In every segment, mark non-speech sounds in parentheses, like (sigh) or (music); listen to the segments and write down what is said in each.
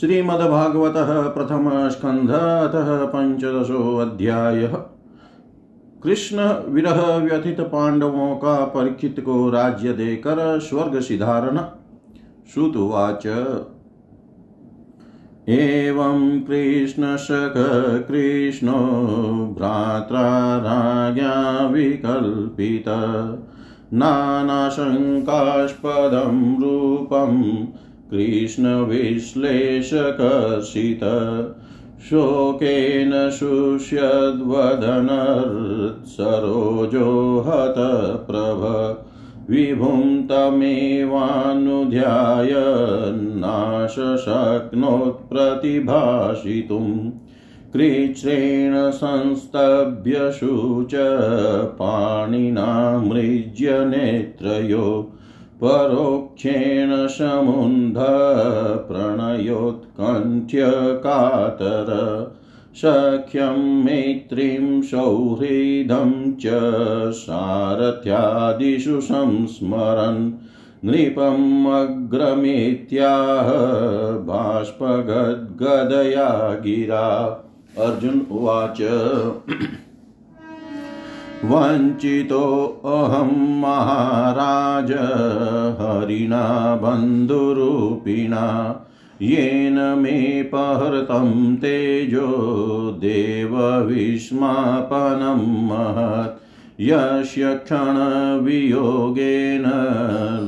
श्रीमद्भागवत प्रथम स्कंध पंचदशोऽध्याय कृष्ण विरह व्यथित पांडवों का परीक्षित को राज्य देकर स्वर्ग सिधारण। श्रुतुवाच एवं कृष्णशक कृष्णो भ्रात्रा राज्ञा विकल्पित। नानाशङ्कास्पदं रूपम् कृष्णविश्लेषकर्षित शोकेन शुष्यद्वदनर्सरोजो हतप्रभ विभुं तमेवानुध्यायन्नाशशक्नोत्प्रतिभाषितुं कृच्छ्रेण संस्तभ्यशुच पाणिना मृज्य नेत्रयो परोक्षेण समुन्ध प्रणयोत्कण्ठ्य कातर सख्यं मैत्रीं सौहृदं च सारथ्यादिषु संस्मरन्। नृपमग्रमित्याह बाष्पगद्गदया गिरा। अर्जुन उवाच। वञ्चितोऽहं महाराज हरिणा बन्धुरूपिणा। येन मे पहृतं तेजो देवविस्मापनं महत्। यस्य क्षणवियोगेन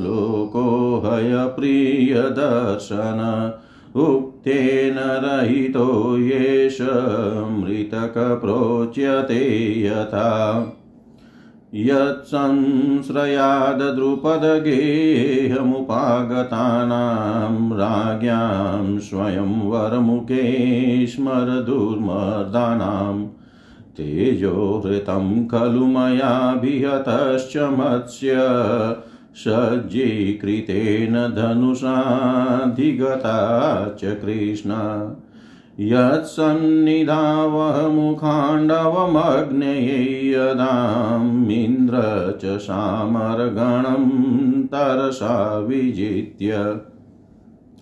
लोको हयप्रियदर्शन। उक्तेन रहितो येष मृतकप्रोच्यते यथा। यत्संश्रयादद्रुपदगेहमुपागतानां राज्ञां स्वयंवरमुखे स्मरदुर्मर्दानां तेजोहृतं खलु मयाभिहतश्च मत्स्य सज्जीकृतेन धनुषाधिगता च कृष्ण। यत्सन्निधावमुखाण्डवमग्नये यदामिन्द्र च सामरगणं तरसा विजित्य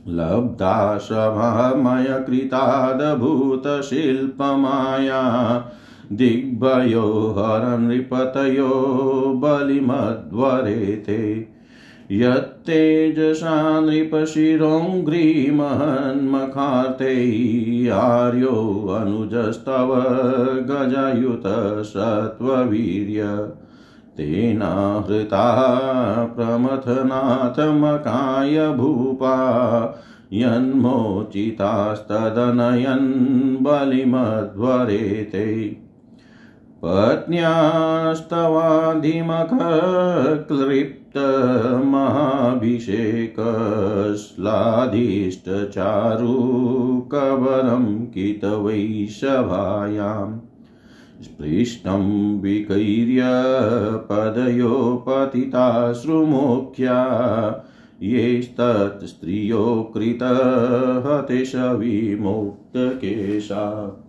लब्धा सभामयकृतादभूतशिल्पमाया दिग्भयो हरनृपतयो बलिमध्वरेते यत्तेजसा नृपशिरोङ्घ्रिमहन्मखार्ते आर्यो अनुजस्तव गजयुत सत्त्ववीर्य तेनाहृता प्रमथनाथमकाय भूपा यन्मोचितास्तदनयन् बलिमध्वरेते पत्न्यास्तवाधिमखक्लिप्तमहाभिषेकश्लाधिष्टचारुकवरं कितवैषभायाम् स्पृष्टं विकैर्यपदयो पतिताश्रुमुख्या येस्तत्स्त्रियो कृतहतिशविमुक्तकेशा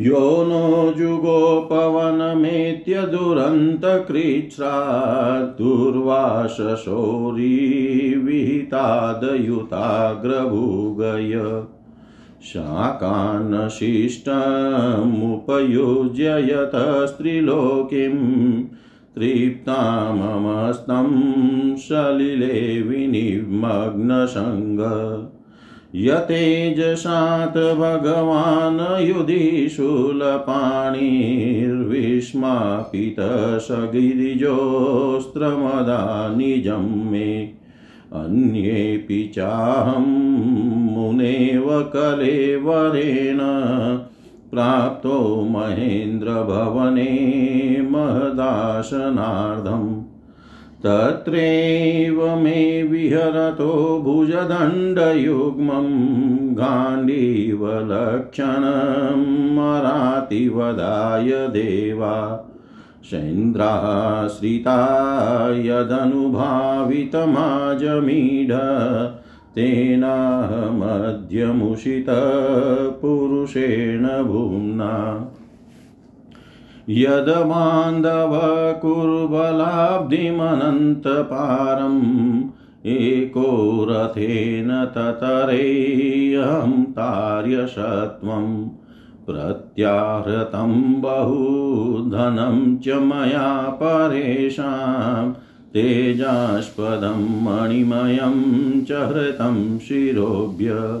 यो नो जुगोपवनमेत्य दुरन्तकृच्छ्रा दुर्वासशोरीविहितादयुताग्रभुगय। शाकान्नशिष्टमुपयुज्य यतस्त्रिलोकीं तृप्ताममस्तं सलिले विनिमग्नसङ्ग यतेजसात् भगवान् युधिशूलपाणिर्विस्मापितसगिरिजोऽस्त्रमदा निजं मे। अन्येऽपि चाहं मुनेव कलेवरेण। प्राप्तो महेन्द्रभवने महदासनार्धम्। तत्रैव मे विहरतो भुजदण्डयुग्मं गाण्डीवलक्षणमरातिवदाय देवा। सैन्द्राश्रिता यदनुभावितमाजमीढ तेनाहमध्यमुषितपुरुषेण भुम्ना। यद्बान्धव कुर्बलाब्धिमनन्तपारं एको रथेन ततरेऽहं तार्यसत्वं प्रत्याहृतं बहुधनं च मया परेषां तेजास्पदं मणिमयं च हृतं शिरोभ्य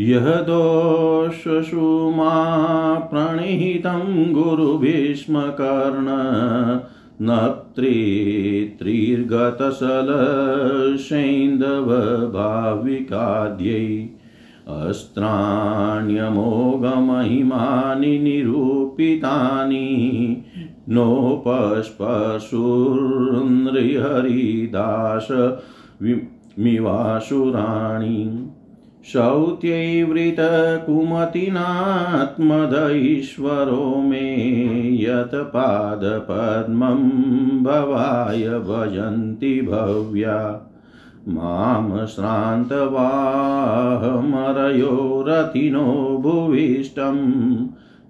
यः दोषसुमा प्रणिहितं गुरुभीष्मकर्ण नप्त्रित्रिर्गतसलशैन्दवभाविकाद्यै अस्त्राण्यमोघमहिमानि निरूपितानि। नोपस्पर्शुर्नृहरिदास मिवासुराणि। शौत्यैवृतकुमतिनात्मदैश्वरो मे यत्पादपद्मं भवाय भजन्ति भव्या। माँ श्रान्तवाहमरयो रथिनो भुविष्टं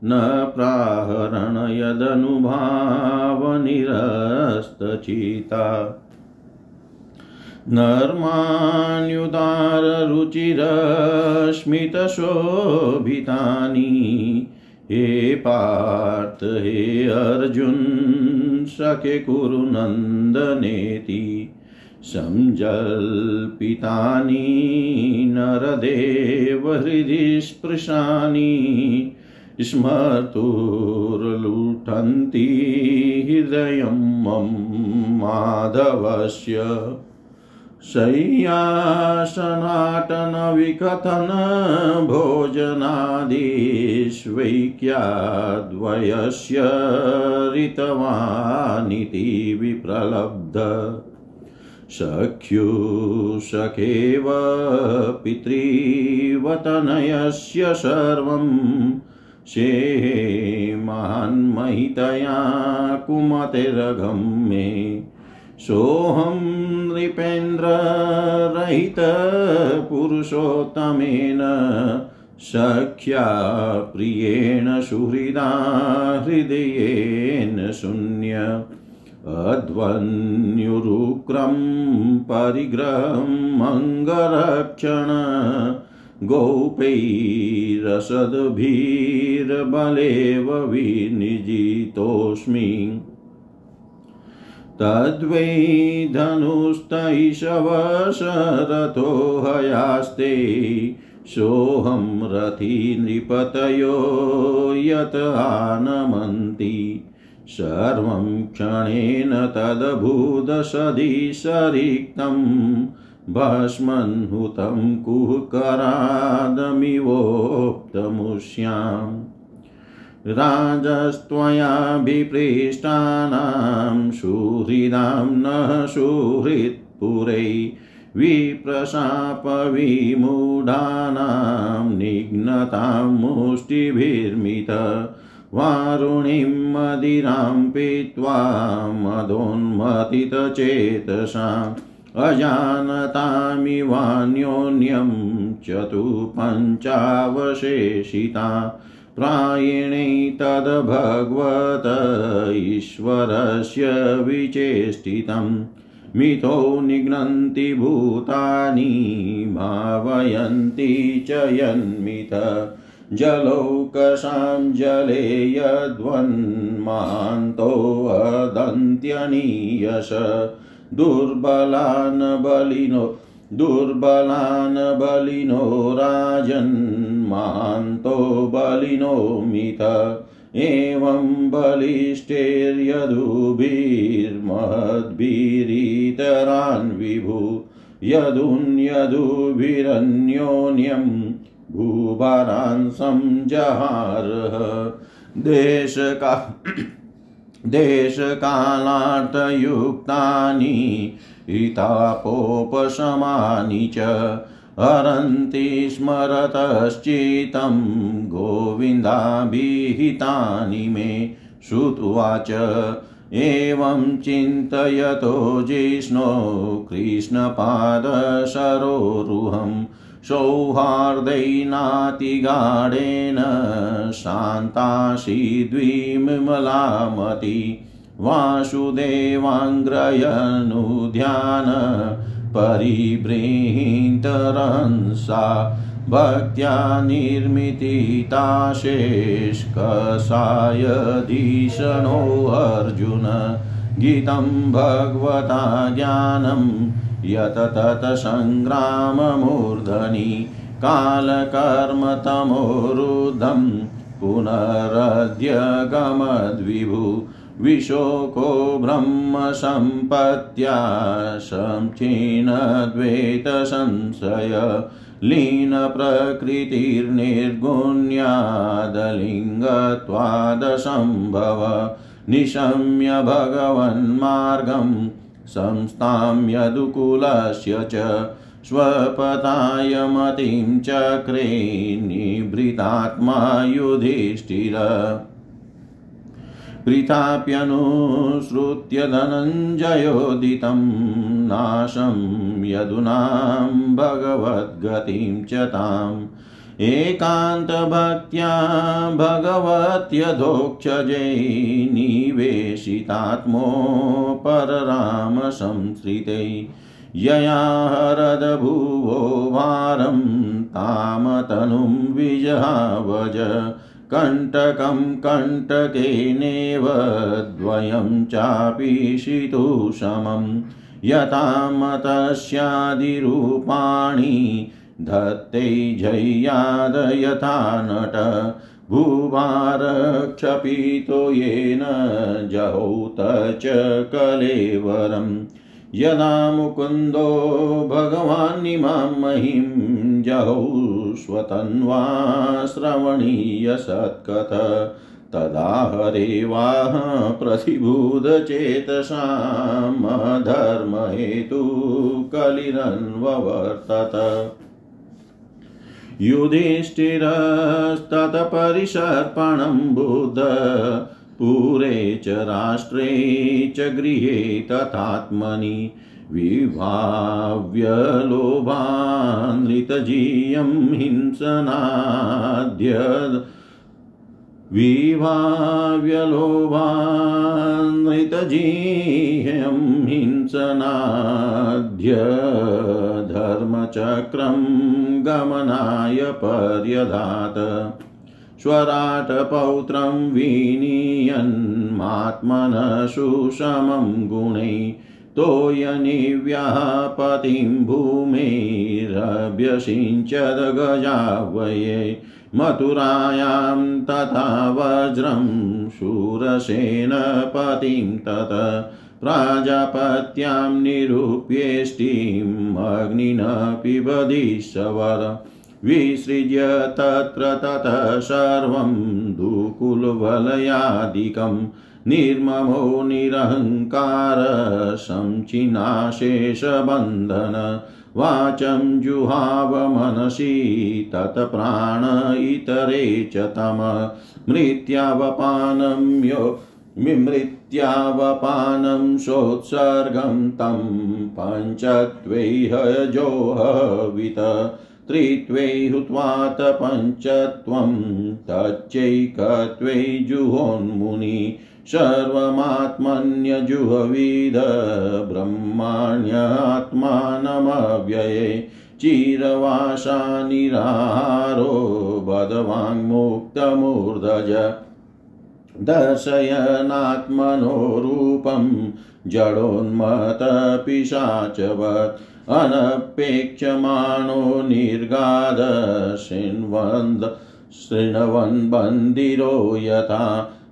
न प्राहरण यदनुभावनिरस्तचिता नर्माण्युदाररुचिरस्मितशोभितानि हे पार्थ, हे अर्जुन, सखे कुरु नन्दनेति। संजल्पितानि, नरदेव हृदि स्पृशानि। स्मर्तुर्लुठन्ति हृदयं मम माधवस्य। शय्यासनाटनविकथन भोजनादिष्वैक्याद्वयस्य ऋतवानिति विप्रलब्ध। सख्युषकेव पितृवतनयस्य सर्वं शेमान्महितया कुमतिरघं मे सोऽहं नृपेन्द्ररहितपुरुषोत्तमेन सख्या प्रियेण सुहृदा हृदयेन शून्य अध्वन्युरुक्रं परिग्रहम् अङ्गरक्षण गोपैरसद्भिर्बलेव विनिजितोऽस्मि तद्वै धनुस्तैषवशरथो हयास्ते सोऽहं रथि नृपतयो यत आनमन्ति। सर्वं क्षणेन तदभूदसदिशरिक्तं भस्मन्हुतं कुहकरादमिवोक्तमुष्याम् राजस्त्वयाभिपृष्टानां सुहृदां नः सुहृत्पुरै विप्रशापविमूढानां निघ्नतां मुष्टिभिर्मित वारुणीं मदिरां पीत्वा मदोन्मथितचेतसाम् अजानतामिवान्योन्यं चतु पञ्चावशेषिता प्रायणैतद्भगवत ईश्वरस्य विचेष्टितं। मितो निघ्नन्ति भूतानि भावयन्ति च यन्मित। जलौकसां जले यद्वन्मान्तोऽदन्त्यनीयश दुर्बलान् बलिनो दुर्बलान् बलिनो राजन्मान्तो बलिनो मित। एवं बलिष्ठैर्यदुभिर्महद्भिरितरान् विभु। यदुन्यदुभिरन्योन्यं भूभारान् संजहारः देशका (clears throat) देशकालार्थयुक्तानि हितापोपशमानि च हरन्ति स्मरतश्चितं गोविन्दाभिहितानि मे श्रुत्वाच। एवं चिन्तयतो जिष्णो कृष्णपादसरोरुहं सौहार्दैनातिगाढेन शान्ताशीद्विमलामति वासुदेवाङ्ग्रयनुध्यान परिबृहीतरंसा भक्त्या निर्मितिताशेष्कसायधीशणोऽर्जुन गीतं भगवता ज्ञानं यत तत्सङ्ग्राममूर्धनि कालकर्मतमोरुद्धं पुनरद्य गमद्विभु। विशोको ब्रह्मसम्पत्त्या संक्षीणद्वैतसंशय लीनप्रकृतिर्निर्गुण्यादलिङ्गत्वादसम्भव निशम्य भगवन्मार्गं संस्थाम्यदुकुलस्य च स्वपताय मतिं चक्रे निभृतात्मा युधिष्ठिर प्रीताप्यनुसृत्य धनञ्जयोदितं नाशं यदुनां भगवद्गतिं च ताम्। एकान्तभक्त्या भगवत्यधोक्षजै निवेशितात्मो पररामसंश्रितै यया हरदभुवो भारं तामतनुं विजहावज। कण्टकं कण्टकेनेव द्वयं चापीशितु समं। यथा मतस्यादिरूपाणि धत्ते जय्याद यथा नट। भूभारक्षपितो येन जहौत च कलेवरम्। यदा मुकुन्दो भगवान्निमां महिं जहौ स्वतन्वा श्रवणीयसत्कथ तदा हरेवाह प्रतिबुधचेतसामधर्महेतु कलिरन्ववर्तत। युधिष्ठिरस्तत्परिसर्पणं बुद्ध पुरे च राष्ट्रे च गृहे तथात्मनि विभाव्यलोभानृतजीयं हिंसनाद्य विभाव्यलोभानृतजीयं हिंसनाद्य धर्मचक्रं गमनाय पर्यधात्। स्वराटपौत्रं विनीयन्मात्मन सुषमं गुणै तोयनिव्यापतिं भूमेरभ्यसिञ्चद्गजावये मथुरायां तथा वज्रं शूरसेनपतिं तत प्राजापत्यां निरूप्येष्टिम् अग्निन पिबधीशवर विसृज्य तत्र ततः सर्वं दुकुलवलयादिकं निर्ममो निरहङ्कार संचिनाशेषबन्धन वाचं जुहाव मनसि तत्प्राण इतरे च तम मृत्यावपानं यो विमृत्यावपानं सोत्सर्गं तं पञ्चत्वैहजोहवित त्रित्वै हुत्वात पञ्चत्वं तच्चैकत्वै जुहोन्मुनि सर्वमात्मन्यजुहविद ब्रह्माण्यात्मानमव्यये चिरवासा निराहारो बधवाङ्मुक्तमूर्धज दर्शयनात्मनो रूपं जडोन्मतपिशाचवत् अनपेक्षमाणो निर्गाद शृण्वन् शृण्वन् बन्दिरो यथा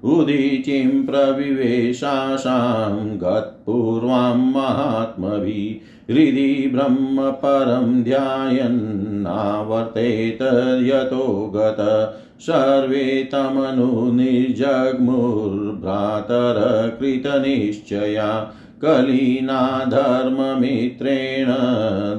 उदीचिं प्रविवेशासां गत्पूर्वां महात्मभिः हृदि ब्रह्मपरं ध्यायन्नावर्तेत यतो गत सर्वे तमनुनिजग्मुर्भ्रातरकृतनिश्चया कलीना धर्ममित्रेण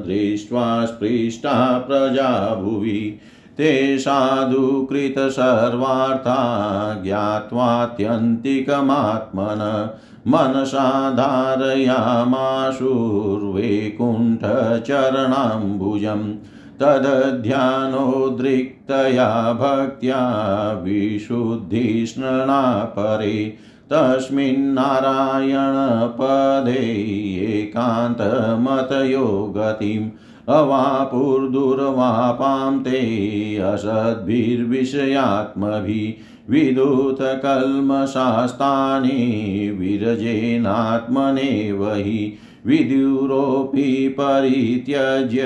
दृष्ट्वा स्पृष्टा प्रजा भुवि। ते साधुकृतसर्वार्था ज्ञात्वात्यन्तिकमात्मन। मनसा धारयामाशुर्वैकुण्ठचरणाम्बुजम् तदध्यानोद्रिक्तया भक्त्या विशुद्धिस्नृणा परे तस्मिन्नारायणपदे एकान्तमतयो गतिम् अवापुर्दुर्वापां ते असद्भिर्विषयात्मभिः विदुतकल्मशास्तानि विरजेनात्मनेव हि विदुरोऽपि परित्यज्य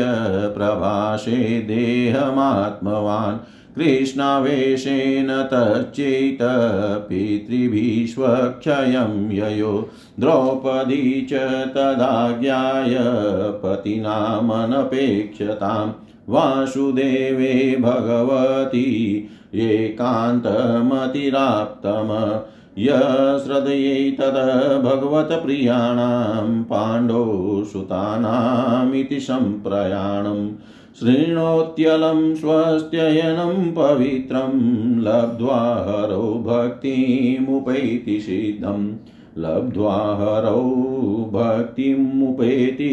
प्रभाषे देहमात्मवान् कृष्णावेशेन तच्चेत पितृभिष्वक्षयं ययो। द्रौपदी च तदाज्ञाय पतिनामनपेक्षतां। वासुदेवे भगवती एकान्तमतिराप्तम। यश्रद्धये तद् भगवत्प्रियाणां पाण्डवसुतानामिति सम्प्रयाणम्। शृणोत्यलं स्वस्त्ययनं पवित्रं लब्ध्वा हरौ भक्तिमुपैति सिद्धम् लब्ध्वा हरौ भक्तिमुपेति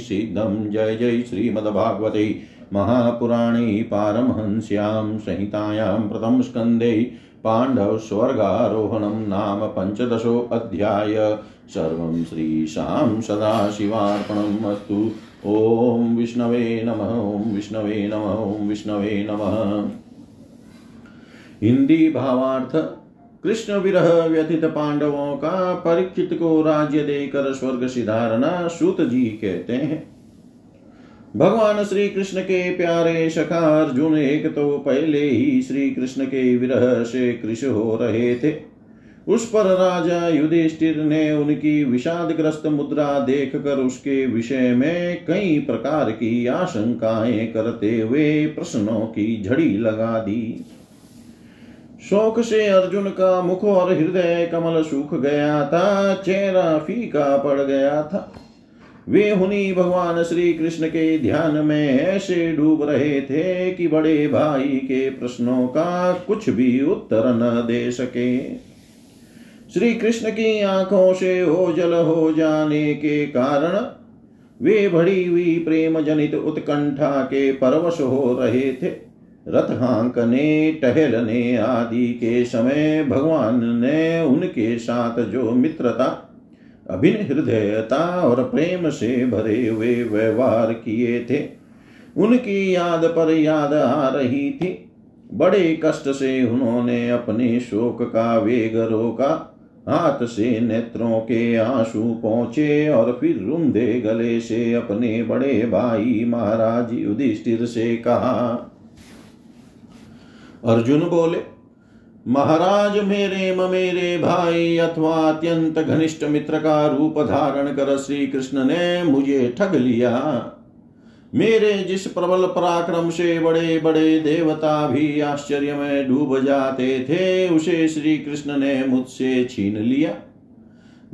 सिद्धं। जय जय श्रीमद्भागवते महापुराणे पारमहंस्यां संहितायां प्रथमस्कन्धे पाण्डवस्वर्गारोहणं नाम पञ्चदशोऽध्याय। सर्वं श्रीशां सदाशिवार्पणम् अस्तु। ॐ विष्णवे नमः ॐ विष्णवे नमः ॐ विष्णवे नमः। हिंदी भावार्थ, कृष्ण विरह व्यथित पांडवों का परीक्षित को राज्य देकर स्वर्ग सिधारना सूत जी कहते हैं। भगवान श्री कृष्ण के प्यारे सखा अर्जुन, एक तो पहले ही श्री कृष्ण के विरह से कृष हो रहे थे। उस पर राजा युधिष्ठिर ने उनकी विषादग्रस्त मुद्रा देखकर उसके विषय में कई प्रकार की आशंकाएँ करते हुए प्रश्नों की झड़ी लगा दी। शोक से अर्जुन का मुख और हृदय कमल सूख गया था, चेहरा फीका पड़ गया था। वे हुनी भगवान श्री कृष्ण के ध्यान में ऐसे डूब रहे थे कि बड़े भाई के प्रश्नों का कुछ भी उत्तर न दे सके। श्री कृष्ण की आँखों से ओझल हो जाने के कारण वे भड़ी हुई प्रेम जनित उत्कंठा के परवश हो रहे थे। रथ हांकने टहलने आदि के समय भगवान ने उनके साथ जो मित्रता अभिन हृदयता और प्रेम से भरे हुए व्यवहार किए थे, उनकी याद पर याद आ रही थी। बड़े कष्ट से उन्होंने अपने शोक का वेग रोका। हाथ से नेत्रों के आँसू पहुँचे और फिर रुंधे गले से अपने बड़े भाई महाराज युधिष्ठिर से कहा, अर्जुन बोले, महाराज मेरे ममेरे भाई अथवा अत्यंत घनिष्ठ मित्र का रूप धारण कर श्री कृष्ण ने मुझे ठग लिया। मेरे जिस प्रबल पराक्रम से बड़े बड़े देवता भी आश्चर्य में डूब जाते थे, उसे श्री कृष्ण ने मुझसे छीन लिया।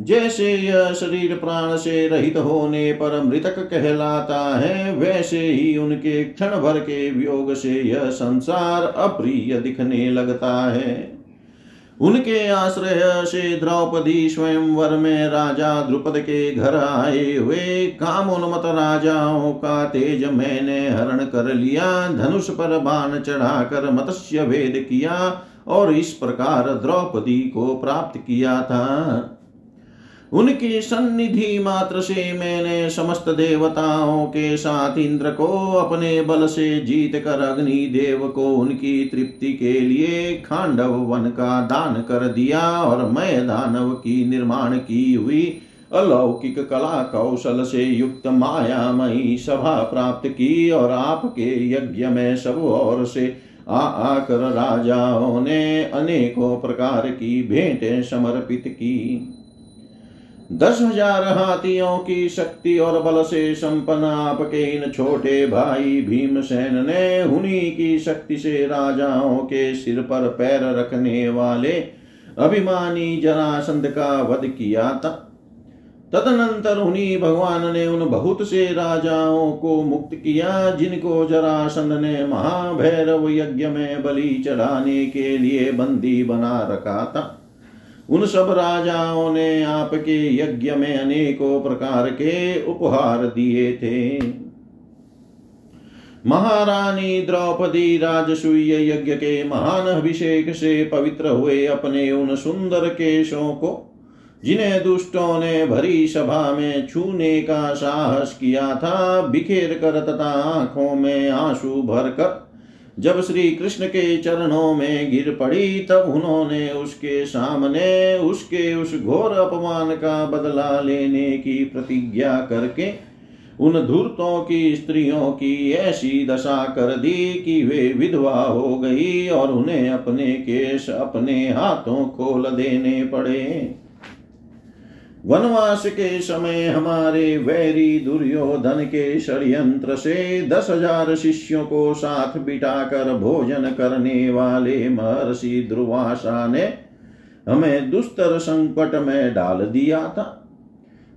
जैसे यह शरीर प्राण से रहित होने पर मृतक कहलाता है, वैसे ही उनके क्षण भर के वियोग से यह संसार अप्रिय दिखने लगता है। उनके आश्रय से द्रौपदी स्वयं वर में राजा द्रुपद के घर आए हुए कामोन्मत राजाओं का तेज मैंने हरण कर लिया, धनुष पर बाण चढ़ाकर मत्स्य भेद किया और इस प्रकार द्रौपदी को प्राप्त किया था। उनकी सन्निधि मात्र से मैंने समस्त देवताओं के साथ इंद्र को अपने बल से जीत कर अग्नि देव को उनकी तृप्ति के लिए खांडव वन का दान कर दिया और मैं दानव की निर्माण की हुई अलौकिक कला कौशल से युक्त मायामयी सभा प्राप्त की और आपके यज्ञ में सब और से आ आकर राजाओं ने अनेकों प्रकार की भेंटें समर्पित की। दस हज़ार हाथियों की शक्ति और बल से संपन्न आपके इन छोटे भाई भीमसेन ने हुनी की शक्ति से राजाओं के सिर पर पैर रखने वाले अभिमानी जरासंध का वध किया था। तदनंतर उन्हीं भगवान ने उन बहुत से राजाओं को मुक्त किया, जिनको जरासंध ने महाभैरव यज्ञ में बलि चढ़ाने के लिए बंदी बना रखा था। उन सब राजाओं ने आपके यज्ञ में अनेकों प्रकार के उपहार दिए थे। महारानी द्रौपदी राजसूय यज्ञ के महान अभिषेक से पवित्र हुए अपने उन सुंदर केशों को, जिन्हें दुष्टों ने भरी सभा में छूने का साहस किया था बिखेर कर तथा आँखों में आँसू भरकर जब श्री कृष्ण के चरणों में गिर पड़ी, तब उन्होंने उसके सामने उसके उस घोर अपमान का बदला लेने की प्रतिज्ञा करके उन धूर्तों की, स्त्रियों की ऐसी दशा कर दी कि वे विधवा हो गई और उन्हें अपने केश अपने हाथों खोल देने पड़े। वनवास के समय हमारे वैरी दुर्योधन के षड्यंत्र से दस हज़ार शिष्यों को साथ बिठाकर भोजन करने वाले महर्षि ध्रुवासा ने हमें दुस्तर संकट में डाल दिया था।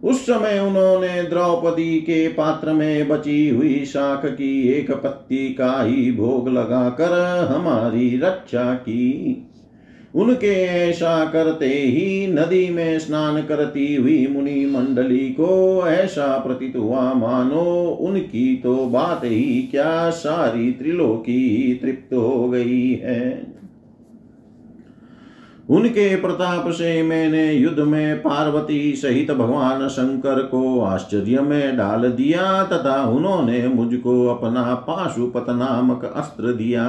उस समय उन्होंने द्रौपदी के पात्र में बची हुई शाख की एक पत्ती का ही भोग लगाकर हमारी रक्षा की। उनके ऐसा करते ही नदी में स्नान करती हुई मुनि मंडली को ऐसा प्रतीत हुआ, मानो उनकी तो बात ही क्या सारी त्रिलोकी तृप्त हो गई है। उनके प्रताप से मैंने युद्ध में पार्वती सहित भगवान शंकर को आश्चर्य में डाल दिया, तथा उन्होंने मुझको अपना पाशुपत नामक अस्त्र दिया।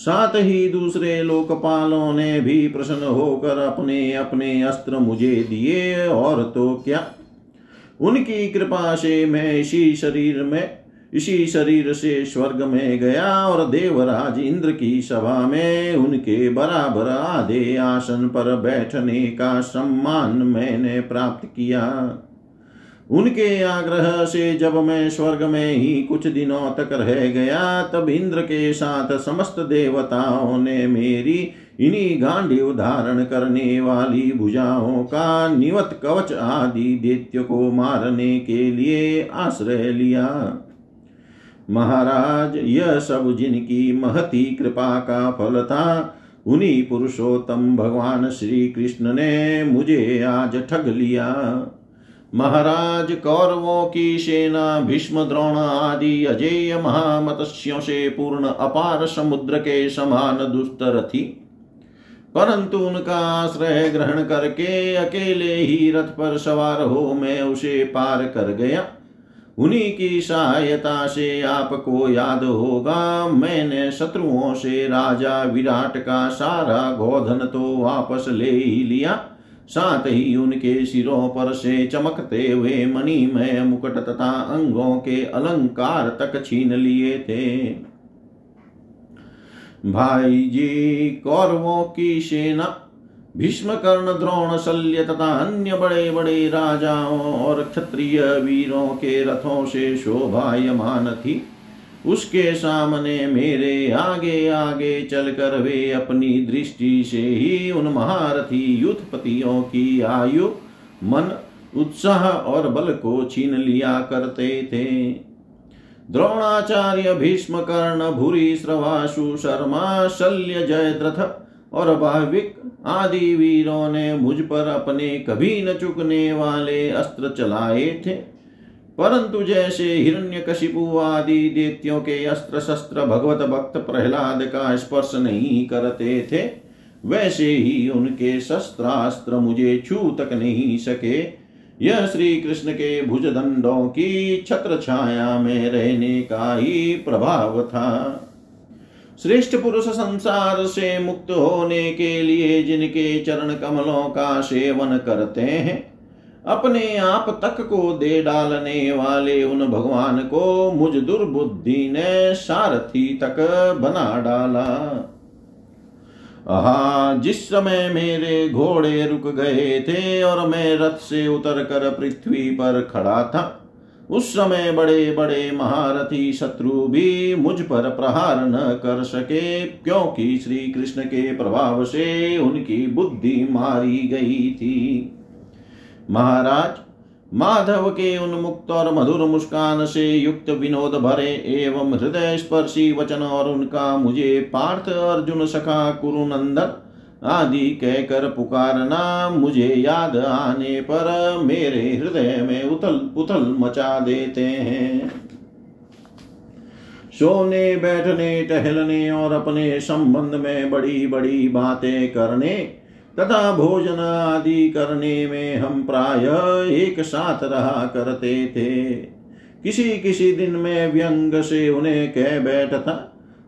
साथ ही दूसरे लोकपालों ने भी प्रसन्न होकर अपने अपने अस्त्र मुझे दिए और तो क्या? उनकी कृपा से मैं इसी शरीर में, इसी शरीर से स्वर्ग में गया और देवराज इंद्र की सभा में उनके बराबर आधे आसन पर बैठने का सम्मान मैंने प्राप्त किया। उनके आग्रह से जब मैं स्वर्ग में ही कुछ दिनों तक रह गया, तब इंद्र के साथ समस्त देवताओं ने मेरी इन्हीं गांडी उदाहरण करने वाली भुजाओं का निवत कवच आदि दैत्य को मारने के लिए आश्रय लिया। महाराज, यह सब जिनकी महती कृपा का फल था, उन्हीं पुरुषोत्तम भगवान श्री कृष्ण ने मुझे आज ठग लिया। महाराज कौरवों की सेना, भीष्म, द्रोण आदि अजेय महामत्स्यों से पूर्ण अपार समुद्र के समान दुस्तर थी। परंतु उनका आश्रय ग्रहण करके अकेले ही रथ पर सवार हो मैं उसे पार कर गया। उन्हीं की सहायता से आपको याद होगा, मैंने शत्रुओं से राजा विराट का सारा गोधन तो वापस ले ही लिया। साथ ही उनके सिरों पर से चमकते हुए मणिमय मुकुट तथा अंगों के अलंकार तक छीन लिए थे। भाई जी कौरवों की सेना भीष्म कर्ण द्रोण शल्य तथा अन्य बड़े बड़े राजाओं और क्षत्रिय वीरों के रथों से शोभायमान थी। उसके सामने मेरे आगे आगे चलकर वे अपनी दृष्टि से ही उन महारथी युद्धपतियों की आयु, मन, उत्साह और बल को छीन लिया करते थे। द्रोणाचार्य भीष्म कर्ण भूरी, श्रवासु, शर्मा, शल्य, जयद्रथ और भाविक आदि वीरों ने मुझ पर अपने कभी न चुकने वाले अस्त्र चलाए थे। परंतु जैसे हिरण्य कशिपु आदि देत्यों के अस्त्र शस्त्र भगवत भक्त प्रहलाद का स्पर्श नहीं करते थे, वैसे ही उनके शस्त्रास्त्र मुझे छू तक नहीं सके। यह श्री कृष्ण के भुजदंडों की छत्र छाया में रहने का ही प्रभाव था। श्रेष्ठ पुरुष संसार से मुक्त होने के लिए जिनके चरण कमलों का सेवन करते हैं अपने आप तक को दे डालने वाले उन भगवान को मुझ दुर्बुद्धि ने सारथी तक बना डाला। हा जिस समय मेरे घोड़े रुक गए थे और मैं रथ से उतर कर पृथ्वी पर खड़ा था, उस समय बड़े बड़े महारथी शत्रु भी मुझ पर प्रहार न कर सके, क्योंकि श्री कृष्ण के प्रभाव से उनकी बुद्धि मारी गई थी। महाराज, माधव के उन्मुक्त और मधुर मुस्कान से युक्त विनोद भरे एवं हृदय स्पर्शी वचन और उनका मुझे पार्थ अर्जुन सखा कुरुनंदन आदि कहकर पुकारना मुझे याद आने पर मेरे हृदय में उथल पुथल मचा देते हैं। सोने, बैठने, टहलने और अपने संबंध में बड़ी बड़ी बातें करने तथा भोजन आदि करने में हम प्राय एक साथ रहा करते थे। किसी किसी दिन में व्यंग से उन्हें कह बैठता,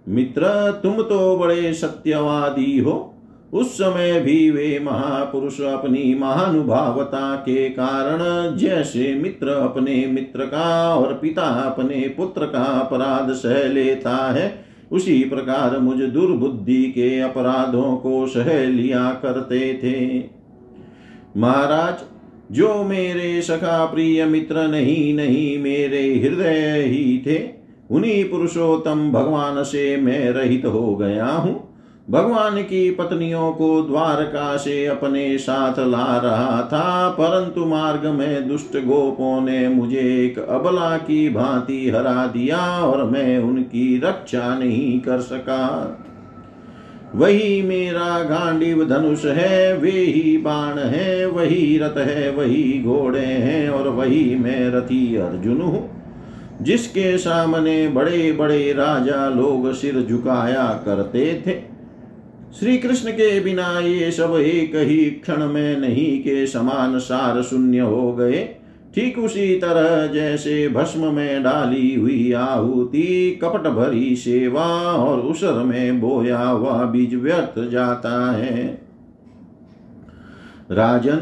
मित्र, तुम तो बड़े सत्यवादी हो। उस समय भी वे महापुरुष अपनी महानुभावता के कारण जैसे मित्र अपने मित्र का और पिता अपने पुत्र का अपराध सह लेता है। उसी प्रकार मुझ दुर्बुद्धि के अपराधों को सह लिया करते थे। महाराज, जो मेरे सखा प्रिय मित्र नहीं नहीं मेरे हृदय ही थे, उन्हीं पुरुषोत्तम भगवान से मैं रहित हो गया हूँ। भगवान की पत्नियों को द्वारका से अपने साथ ला रहा था, परंतु मार्ग में दुष्ट गोपों ने मुझे एक अबला की भांति हरा दिया और मैं उनकी रक्षा नहीं कर सका। वही मेरा गांडीव धनुष है, वे ही बाण है, वही रथ है, वही घोड़े हैं और वही मैं रथी अर्जुन हूँ, जिसके सामने बड़े बड़े राजा लोग सिर झुकाया करते थे। श्री कृष्ण के बिना ये सब एक ही क्षण में नहीं के समान सार शून्य हो गए। ठीक उसी तरह जैसे भस्म में डाली हुई आहुति, कपट भरी सेवा और उसर में बोया हुआ बीज व्यर्थ जाता है। राजन,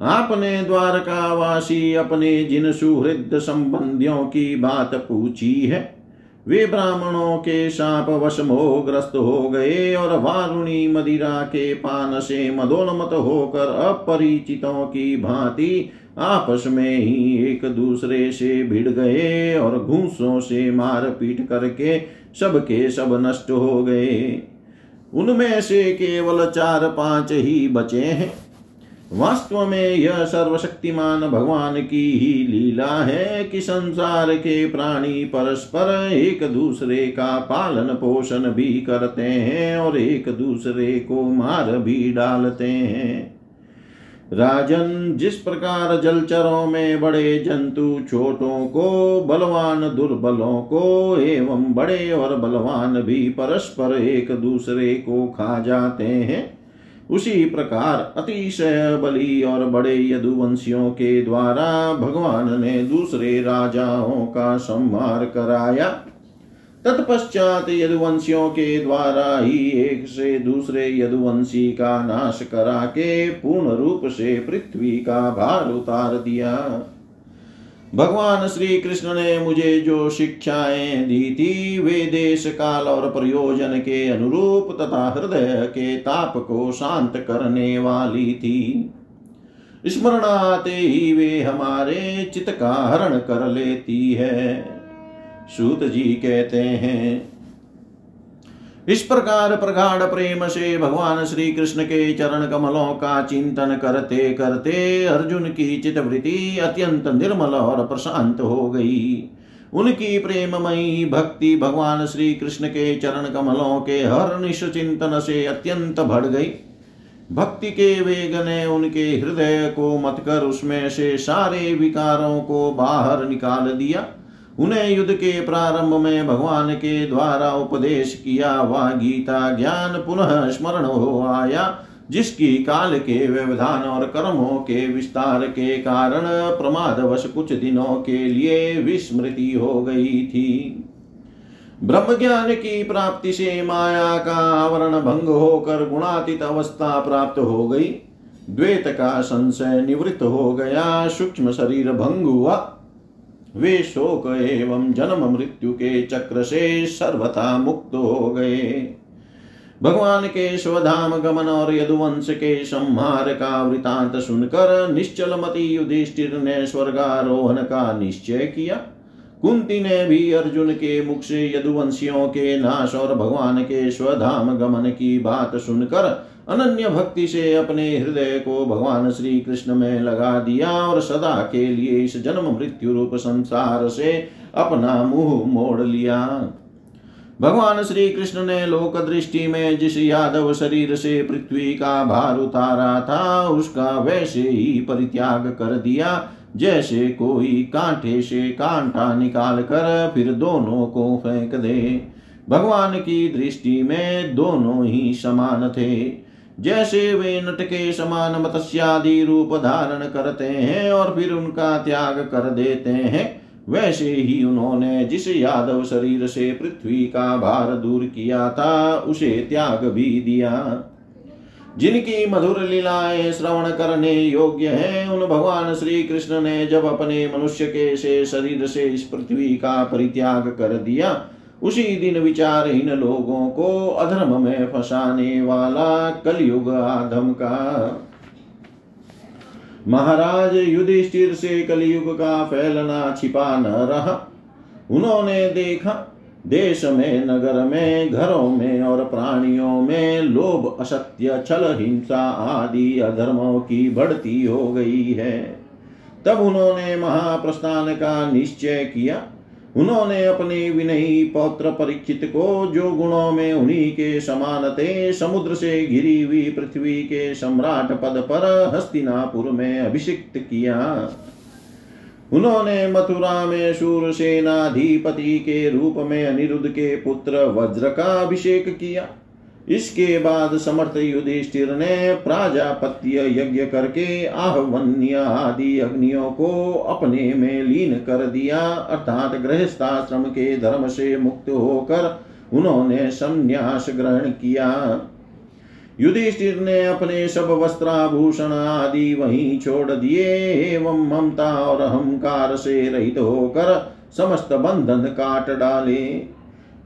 आपने द्वारकावासी अपने जिन सुहृद संबंधियों की बात पूछी है? वे ब्राह्मणों के शाप वश मोहग्रस्त हो गए और वारुणी मदिरा के पान से मदोन्मत होकर अपरिचितों की भांति आपस में ही एक दूसरे से भिड़ गए और घूसों से मार पीट करके सबके सब नष्ट हो गए। उनमें से केवल चार पाँच ही बचे हैं। वास्तव में यह सर्वशक्तिमान भगवान की ही लीला है कि संसार के प्राणी परस्पर एक दूसरे का पालन पोषण भी करते हैं और एक दूसरे को मार भी डालते हैं। राजन, जिस प्रकार जलचरों में बड़े जंतु छोटों को, बलवान दुर्बलों को, एवं बड़े और बलवान भी परस्पर एक दूसरे को खा जाते हैं उसी प्रकार अतिशय बलि और बड़े यदुवंशियों के द्वारा भगवान ने दूसरे राजाओं का संहार कराया। तत्पश्चात यदुवंशियों के द्वारा ही एक से दूसरे यदुवंशी का नाश करा के पूर्ण रूप से पृथ्वी का भार उतार दिया। भगवान श्री कृष्ण ने मुझे जो शिक्षाएँ दी थी, वे देश काल और प्रयोजन के अनुरूप तथा हृदय के ताप को शांत करने वाली थी। स्मरण आते ही वे हमारे चित का हरण कर लेती है। सूत जी कहते हैं इस प्रकार प्रगाढ़ प्रेम से भगवान श्री कृष्ण के चरण कमलों का चिंतन करते करते अर्जुन की चितवृत्ति अत्यंत निर्मल और प्रशांत हो गई। उनकी प्रेममयी भक्ति भगवान श्री कृष्ण के चरण कमलों के हर निश्चिंतन से अत्यंत बढ़ गई। भक्ति के वेग ने उनके हृदय को मत कर उसमें से सारे विकारों को बाहर निकाल दिया। उन्हें युद्ध के प्रारंभ में भगवान के द्वारा उपदेश किया, वह गीता ज्ञान पुनः स्मरण हो आया, जिसकी काल के व्यवधान और कर्मों के विस्तार के कारण प्रमादवश कुछ दिनों के लिए विस्मृति हो गई थी। ब्रह्म ज्ञान की प्राप्ति से माया का आवरण भंग होकर गुणातीत अवस्था प्राप्त हो गई। द्वेत का संशय निवृत्त हो गया, सूक्ष्म शरीर भंग हुआ। वे शोक एवं जन्म मृत्यु के चक्र से सर्वथा मुक्त हो गए। भगवान के स्वधाम गमन और यदुवंश के संहार का वृतांत सुनकर निश्चल मती युधिष्ठिर ने स्वर्गारोहण का निश्चय किया। कुंती ने भी अर्जुन के मुख से यदुवंशियों के नाश और भगवान के स्वधाम गमन की बात सुनकर अनन्य भक्ति से अपने हृदय को भगवान श्री कृष्ण में लगा दिया और सदा के लिए इस जन्म मृत्यु रूप संसार से अपना मुँह मोड़ लिया। भगवान श्री कृष्ण ने लोक दृष्टि में जिस यादव शरीर से पृथ्वी का भार उतारा था, उसका वैसे ही परित्याग कर दिया। जैसे कोई कांटे से कांटा निकाल कर फिर दोनों को फेंक दे। भगवान की दृष्टि में दोनों ही समान थे। जैसे वे नट के समान मत्स्यादि रूप धारण करते हैं और फिर उनका त्याग कर देते हैं, वैसे ही उन्होंने जिस यादव शरीर से पृथ्वी का भार दूर किया था, उसे त्याग भी दिया। जिनकी मधुर लीलाएँ श्रवण करने योग्य हैं, उन भगवान श्री कृष्ण ने जब अपने मनुष्य के से शरीर से इस पृथ्वी का परित्याग कर दिया उसी दिन विचारहीन लोगों को अधर्म में फंसाने वाला कलयुग आधम का। महाराज युधिष्ठिर से कलयुग का फैलना छिपा न रहा। उन्होंने देखा, देश में, नगर में, घरों में और प्राणियों में लोभ, असत्य, छल, हिंसा आदि अधर्मों की बढ़ती हो गई है। तब उन्होंने महाप्रस्थान का निश्चय किया। उन्होंने अपने विनयी पौत्र परीक्षित को जो गुणों में उन्हीं के समान थे, समुद्र से घिरी हुई पृथ्वी के सम्राट पद पर हस्तिनापुर में अभिषिक्त किया। उन्होंने मथुरा में शूर सेनाधिपति के रूप में अनिरुद्ध के पुत्र वज्र का अभिषेक किया। इसके बाद समर्थ युधिष्ठिर ने प्राजापत्य यज्ञ करके आहवन्य आदि अग्नियों को अपने में लीन कर दिया, अर्थात गृहस्थाश्रम के धर्म से मुक्त होकर उन्होंने संन्यास ग्रहण किया। युधिष्ठिर ने अपने सब वस्त्राभूषण आदि वहीं छोड़ दिए, एवं ममता और अहंकार से रहित होकर समस्त बंधन काट डाले।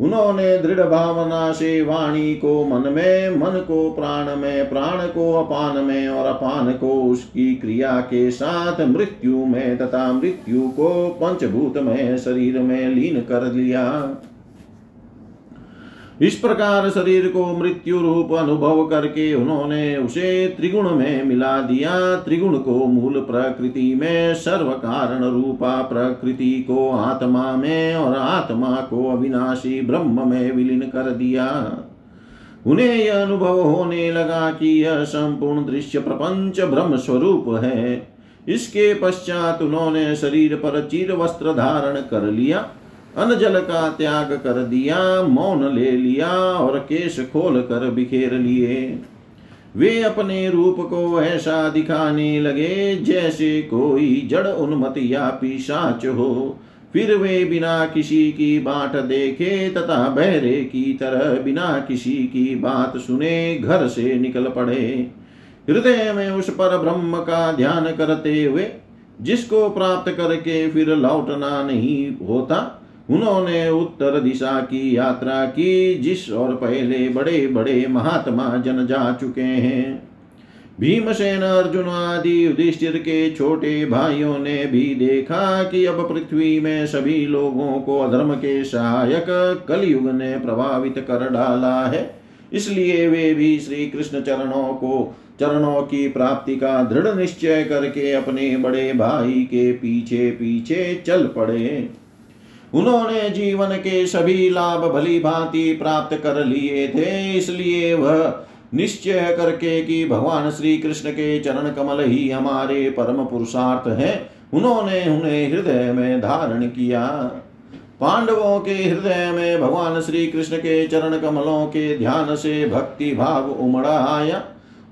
उन्होंने दृढ़ भावना से वाणी को मन में, मन को प्राण में, प्राण को अपान में और अपान को उसकी क्रिया के साथ मृत्यु में तथा मृत्यु को पंचभूत में शरीर में लीन कर लिया। इस प्रकार शरीर को मृत्यु रूप अनुभव करके उन्होंने उसे त्रिगुण में मिला दिया। त्रिगुण को मूल प्रकृति में सर्व कारण रूपा प्रकृति को आत्मा में और आत्मा को अविनाशी ब्रह्म में विलीन कर दिया। उन्हें यह अनुभव होने लगा कि यह संपूर्ण दृश्य प्रपंच ब्रह्म स्वरूप है। इसके पश्चात उन्होंने शरीर पर चीर वस्त्र धारण कर लिया। अन जल का त्याग कर दिया, मौन ले लिया और केश खोल कर बिखेर लिए। वे अपने रूप को ऐसा दिखाने लगे जैसे कोई जड़ उन्मत या पिशाच हो। फिर वे बिना किसी की बाट देखे तथा बहरे की तरह बिना किसी की बात सुने घर से निकल पड़े। हृदय में उस पर ब्रह्म का ध्यान करते हुए, जिसको प्राप्त करके फिर लौटना नहीं होता उन्होंने उत्तर दिशा की यात्रा की, जिस और पहले बड़े बड़े महात्मा जन जा चुके हैं। भीमसेन, अर्जुन आदि युधिष्ठिर के छोटे भाइयों ने भी देखा कि अब पृथ्वी में सभी लोगों को अधर्म के सहायक कलयुग ने प्रभावित कर डाला है। इसलिए वे भी श्री कृष्ण चरणों को, चरणों की प्राप्ति का दृढ़ निश्चय करके अपने बड़े भाई के पीछे पीछे चल पड़े। उन्होंने जीवन के सभी लाभ भली भांति प्राप्त कर लिए थे, इसलिए वह निश्चय करके कि भगवान श्री कृष्ण के चरण कमल ही हमारे परम पुरुषार्थ है। उन्होंने उन्हें हृदय में धारण किया। पांडवों के हृदय में भगवान श्री कृष्ण के चरण कमलों के ध्यान से भक्ति भाव उमड़ा आया।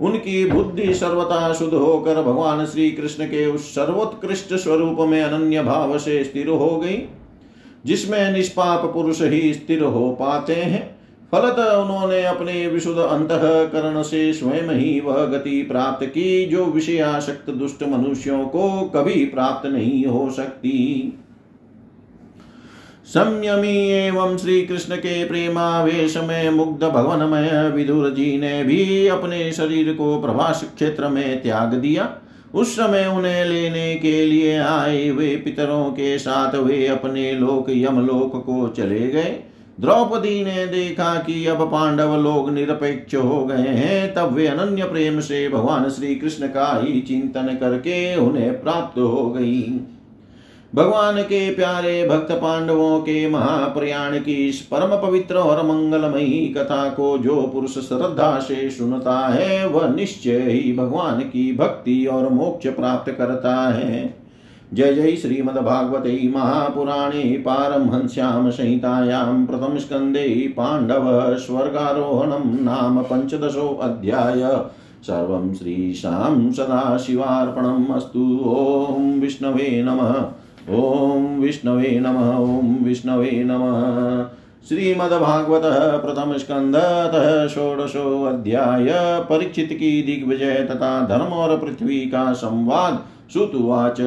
उनकी बुद्धि सर्वथा शुद्ध होकर भगवान श्री कृष्ण के उस सर्वोत्कृष्ट स्वरूप में अनन्य भाव से स्थिर हो गई। जिसमें निष्पाप पुरुष ही स्थिर हो पाते हैं। फलत उन्होंने अपने विशुद्ध अंतकरण से स्वयं ही वह गति प्राप्त की, जो विषयाशक्त दुष्ट मनुष्यों को कभी प्राप्त नहीं हो सकती। संयमी एवं श्री कृष्ण के प्रेमावेश में मुग्ध भवनमय विदुर जी ने भी अपने शरीर को प्रभास क्षेत्र में त्याग दिया। उस समय उन्हें लेने के लिए आए वे पितरों के साथ वे अपने लोक यमलोक को चले गए। द्रौपदी ने देखा कि अब पांडव लोग निरपेक्ष हो गए हैं, तब वे अनन्य प्रेम से भगवान श्री कृष्ण का ही चिंतन करके उन्हें प्राप्त हो गई। भगवान के प्यारे भक्त पांडवों के महाप्रयाण की इस परम पवित्र और मंगलमयी कथा को जो पुरुष श्रद्धा से सुनता है, वह निश्चय ही भगवान की भक्ति और मोक्ष प्राप्त करता है। जय जय श्रीमद्भागवते महापुराणे पारमहंस्यां संहितायां प्रथमस्कन्धे पाण्डव स्वर्गारोहणं नाम पञ्चदशोऽध्याय सर्वं श्रीशां सदाशिवार्पणम् अस्तु, ॐ विष्णवे नमः। ॐ विष्णवे नमः ॐ विष्णवे नमः। श्रीमद्भागवत स्कंदतः षोडशोऽध्याय परीक्षित की दिग्विजय तथा धर्म और पृथ्वी का संवाद श्रुतुवाच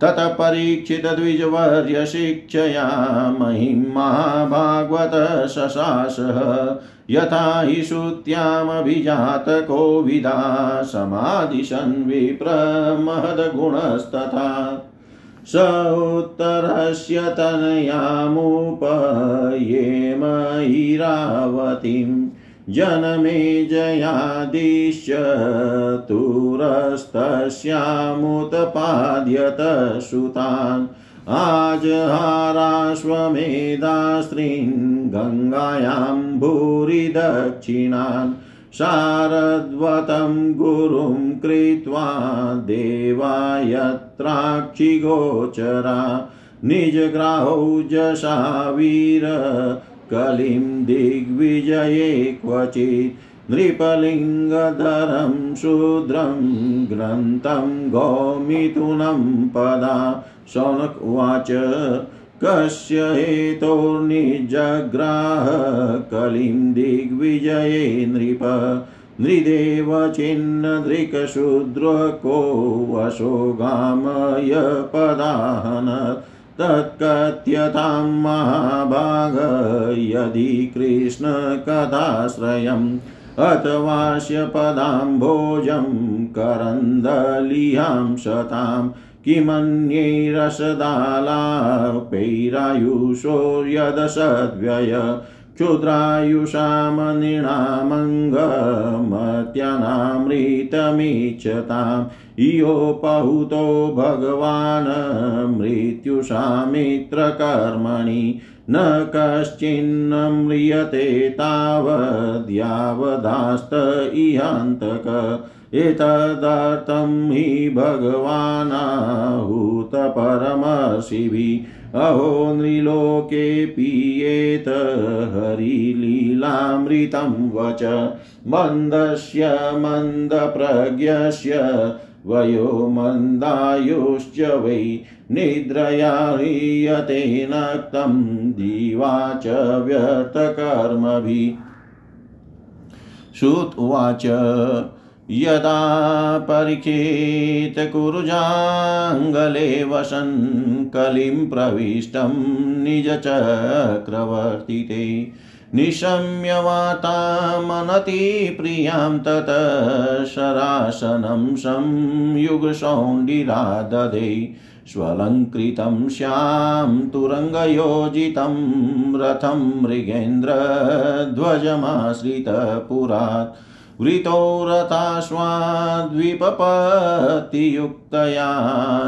ततः परीक्षितद्विजवर्यशिक्षया महिमा भागवत शशासः। यथा हि श्रुत्यामभिजातकोविदा समादिशन् विप्रमहद्गुणस्तथा। स उत्तरस्य तनयामुपयेम ईरावतीम् जनमे जयादिश्च तुरस्तस्यामुत्पाद्यत सुतान् आजहाराश्वमेधास्त्रीन् गङ्गायां भूरि दक्षिणान् शारद्वतं गुरुं कृत्वा देवायत्राक्षिगोचरा निजग्राहौ जशा वीर कलिं दिग्विजये क्वचित् नृपलिङ्गधरं शूद्रं ग्रन्थं गौमिथुनं पदा। शौनक उवाच, कस्य हेतोर्निजग्राह कलिं दिग्विजये नृप। नृदेव छिन्नदृक्शूद्रको वशोगामय पदाहनत् तत्कथ्यतां महाभाग, यदि कृष्णकथाश्रयम् अथवास्य पदाम्भोजं करन्दलिहां शतां किमन्ये रसदालापैरायुषो यदसद्व्यय क्षुद्रायुषामनिणामङ्गमत्यानामृतमीच्छताम् इयोपहुतो भगवान् मृत्युषामित्रकर्मणि न कश्चिन्नम्रियते तावद्यावदास्त इहान्तक। एतदर्थं हि भगवानाहूतपरमशिभिः अहो नृलोके पीयेत हरिलीलामृतं वच। मन्दस्य मन्दप्रज्ञस्य वयो मन्दायुश्च वै। निद्रया ह्रियते नक्तं दिवा च व्यर्थकर्मभिः श्रुत उवाच, यदा परिचितकुरुजाङ्गले वसन्, कलिं प्रविष्टं निजचक्रवर्तिते। निशम्य वातामनतिप्रियाँ तत शरासनं संयुगसौण्डिरा ददे स्वलङ्कृतं श्यां तुरङ्गयोजितं रथं मृगेन्द्रध्वजमाश्रितपुरात् वृतो रथाश्वाद्विपपतियुक्तया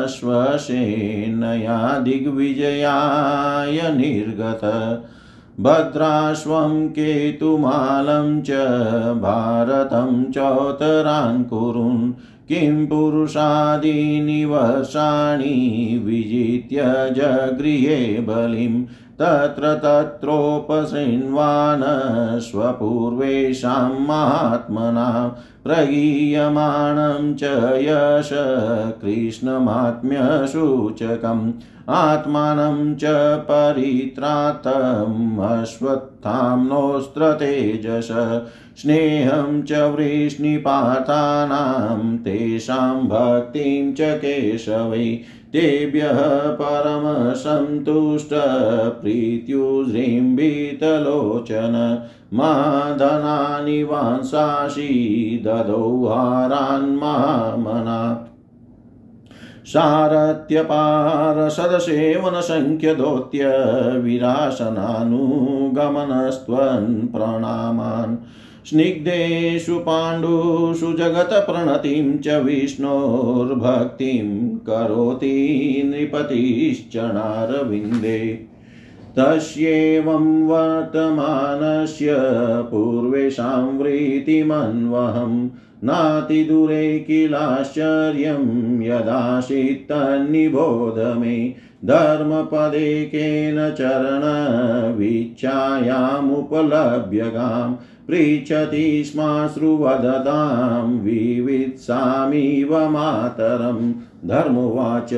श्वसेनया दिग्विजयाय निर्गत। भद्राश्वं केतुमालं च भारतं चोत्तरान् कुरुन् किं पुरुषादीनि वर्षाणि विजित्य जगृहे बलिं तत्र तत्रोपशृण्वान् स्वपूर्वेषां महात्मना प्रगीयमाणं च यश कृष्णमात्म्यसूचकम् आत्मानं च परित्रातम् अश्वत्थाम्नोऽस्त्रतेजस स्नेहं च वृष्णिपातानां तेषां भक्तिं च केशवै तेभ्यः परमसन्तुष्ट प्रीत्युजृम्बितलोचन मा धनानि वांसाशि ददौ हारान्मामना सारथ्यपारसदसेवनसङ्ख्यदोत्य विरासनानुगमनस्त्वन् प्रणामान्। स्निग्धेषु पाण्डुषु जगत्प्रणतिं च विष्णोर्भक्तिं करोति नृपतिश्च नारविन्दे तस्येवं वर्तमानस्य पूर्वेषां वृत्तिमन्वहम् नातिदूरे किलाश्चर्यं यदासीत्तन्निबोध मे धर्मपदेकेन चरणवीच्छायामुपलभ्य गां पृच्छति स्माश्रुवदतां विवित्सामिव मातरं धर्मोवाच।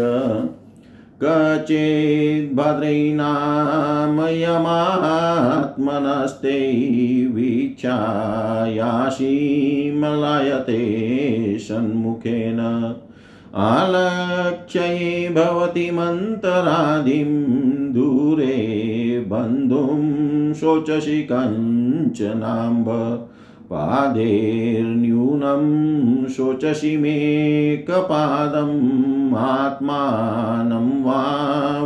कचिद्भद्रीनामयमात्मनस्ते वीक्षायाशीमलायते सन्मुखेन आलक्ष्ये भवति मन्तरादिं दूरे बन्धुं शोचसि कञ्चनाम्ब। पादेर्न्यूनं शोचसि मेकपादम् आत्मानं वा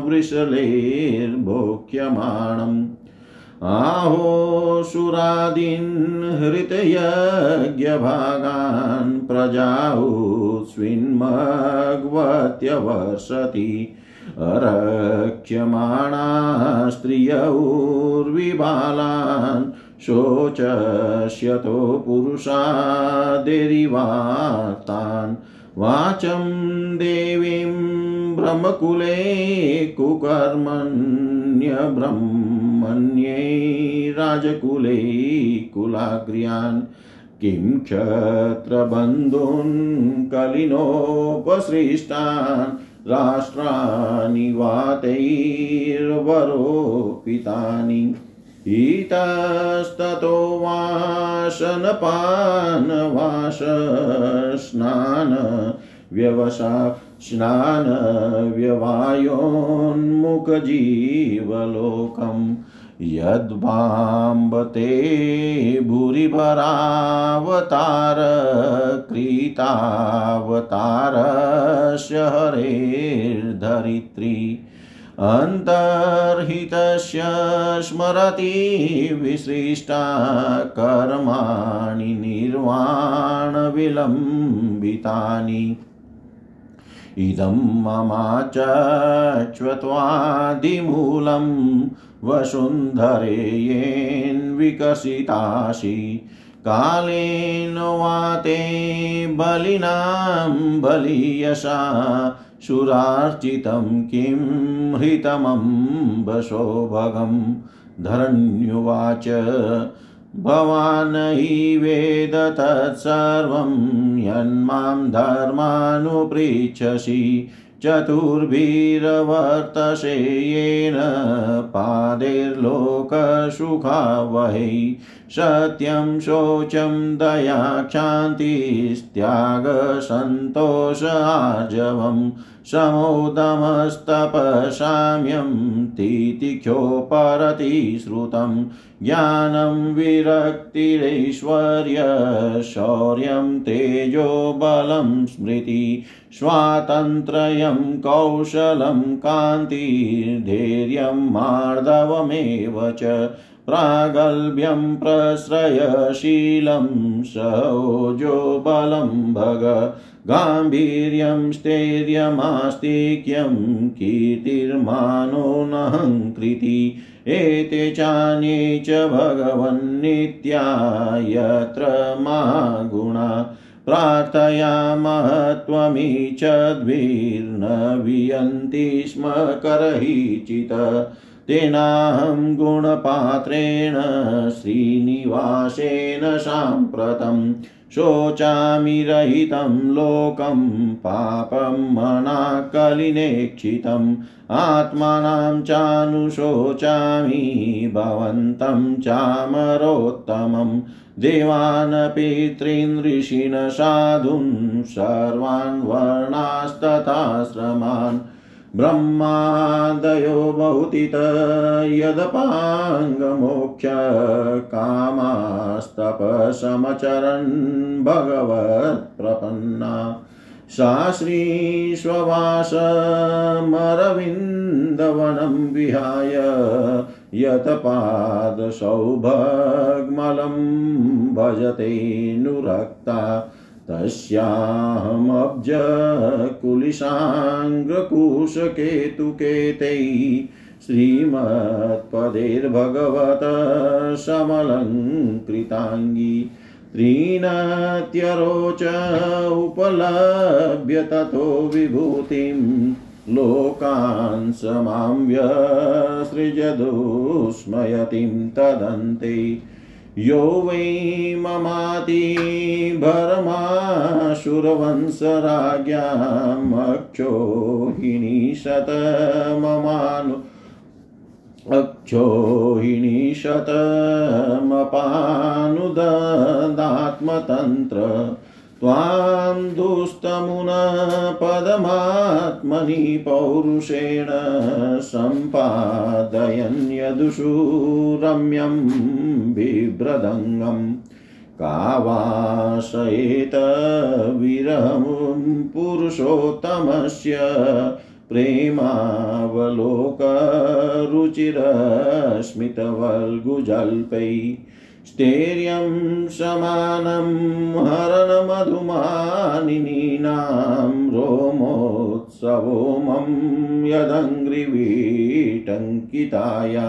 वृषलेर्भोक्ष्यमाणम् आहोसुरादीन् हृतयज्ञभागान् प्रजाहुस्विन्मग्वत्यवर्षति अरक्ष्यमाणा स्त्रियौर्विबालान् शोचस्यतो पुरुषादिरिवातान् वाचं देवीं ब्रह्मकुले कुकर्मण्यब्रह्मण्यै राजकुले कुलाग्र्यान्। किं क्षत्रबन्धून् कलिनोपसृष्टान्। राष्ट्राणि वातैर्वरोपितानि। इतस्ततो वाशनपानवाशस्नान व्यवसा स्नानव्यवायोन्मुखजीवलोकम् यद्वाम्बते भूरिभरावतार कृतावतारस्य हरेर्धरित्री अन्तर्हितस्य स्मरति विसृष्टा कर्माणि निर्वाणविलम्बितानि। इदं ममाचक्ष्वत्वादिमूलं वसुन्धरेयेन्विकसितासि कालेन वा ते बलिनां बलीयसा शुरार्चितं किं हृतमम्बशोभगं धरण्युवाच भवान् हि वेद तत्सर्वं यन्मां धर्मानुपृच्छसि चतुर्भिर्वर्तसे येन पादैर्लोकसुखा वै सत्यं शोचं दया क्षान्तिस्त्यागसन्तोषार्जवं समोदमस्तपशाम्यं तितिख्योपरति श्रुतं ज्ञानं विरक्तिरैश्वर्यशौर्यं तेजो बलं स्मृति स्वातन्त्र्यं कौशलं कान्तिर्धैर्यं मार्दवमेव च प्रागल्भ्यं प्रश्रयशीलं सौजो बलं भग गाम्भीर्यं स्थैर्यमास्तिक्यं कीर्तिर्मानो नहङ्कृति एते चान्ये च भगवन्नित्या यत्र मा गुणा। प्रार्थयामः त्वमीचद्भिर्न वियन्ति स्म करहीचित्। तेनाहं गुणपात्रेण श्रीनिवासेन साम्प्रतं शोचामि रहितं लोकं पापं मना कलिनेक्षितम् आत्मानां चानुशोचामि भवन्तं चामरोत्तमं देवान् पितॄन् ऋषीन् साधून् सर्वान् वर्णास्तथाश्रमान् ब्रह्मादयो बहुतित यदपाङ्गमोक्षकामास्तपसमचरन् भगवत्प्रपन्ना। सा श्रीश्ववासमरविन्दवनं विहाय यतपादसौभग्मलं भजते नुरक्ता। तस्याहमब्जकुलिशाङ्ग्रकुशकेतुकेतै श्रीमत्पदेर्भगवत समलङ्कृताङ्गी त्रीनत्यरोच उपलभ्य ततो विभूतिं लोकान् स माँ व्यसृजदुस्मयतिं तदन्ते यो वै ममाति भरमाशुरवंशराज्ञामक्षोहिणी शतममानु अक्षोहिणी शतमपानुददात्मतन्त्र त्वां दुस्तमुनपदमात्मनि पौरुषेण सम्पादयन् यदुषु रम्यं बिभ्रदङ्गम् कावाशयेत विरहं पुरुषोत्तमस्य प्रेमावलोकरुचिरस्मितवल्गुजल्पै स्थैर्यं समानं हरणमधुमानिनीनां रोमोत्सवोमं यदङ्घ्रिवीटङ्किताया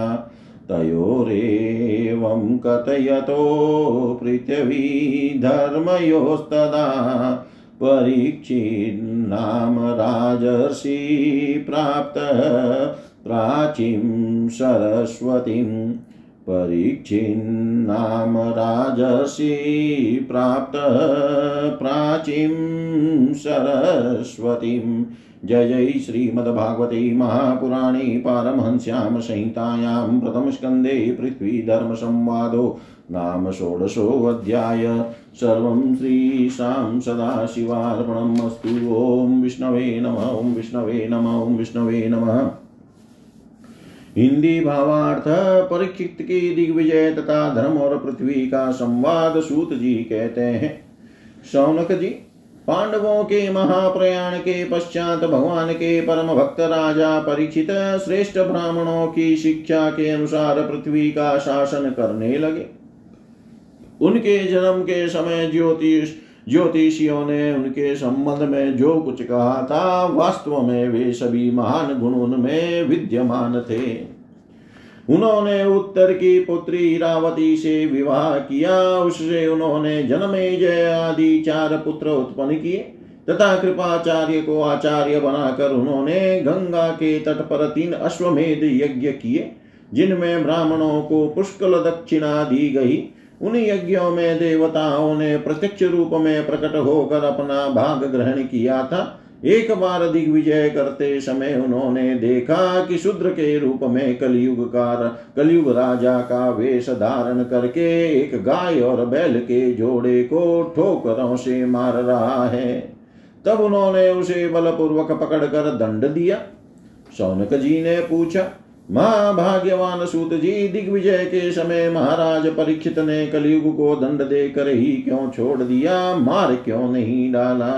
तयोरेवं कथयतो पृथिवी धर्मयोस्तदा परीक्षिन्नाम राजर्षि प्राप्त प्राचीं सरस्वतीं परीक्षिन्नाम राजर्षि प्राप्त प्राचीं सरस्वतीं। जय जय श्रीमद्भागवते महापुराणे पारमहंस्यां संहितायां प्रथमस्कन्धे पृथ्वीधर्मसंवादो नाम षोडशोऽध्याय। सर्वं श्रीशां सदाशिवार्पणम् अस्तु। ॐ विष्णवे नम, ॐ विष्णवे नम, ॐ विष्णवे नमः। हिंदी भावार्थ परीक्षित की दिग्विजय तथा धर्म और पृथ्वी का संवाद सूत जी कहते हैं। शौनक जी, पांडवों के महाप्रयाण के पश्चात भगवान के परम भक्त राजा परीक्षित श्रेष्ठ ब्राह्मणों की शिक्षा के अनुसार पृथ्वी का शासन करने लगे। उनके जन्म के समय ज्योतिष ज्योतिषियों ने उनके संबंध में जो कुछ कहा था, वास्तव में वे सभी महान गुण उनमें विद्यमान थे। उन्होंने उत्तर की पुत्री इरावती से विवाह किया। उससे उन्होंने जन्मे जय आदि चार पुत्र उत्पन्न किए। तथा कृपाचार्य को आचार्य बनाकर उन्होंने गंगा के तट पर तीन अश्वमेध यज्ञ किए, जिनमें ब्राह्मणों को पुष्कल दक्षिणा दी गई। उन यज्ञों में देवताओं ने प्रत्यक्ष रूप में प्रकट होकर अपना भाग ग्रहण किया था। एक बार दिग्विजय करते समय उन्होंने देखा कि शूद्र के रूप में कलयुग का कलयुग राजा का वेश धारण करके एक गाय और बैल के जोड़े को ठोकरों से मार रहा है। तब उन्होंने उसे बलपूर्वक पकड़कर दंड दिया। सौनक जी ने पूछा महाभाग्यवान सूत जी दिग्विजय के समय महाराज परीक्षित ने कलयुग को दंड देकर ही क्यों छोड़ दिया? मार क्यों नहीं डाला?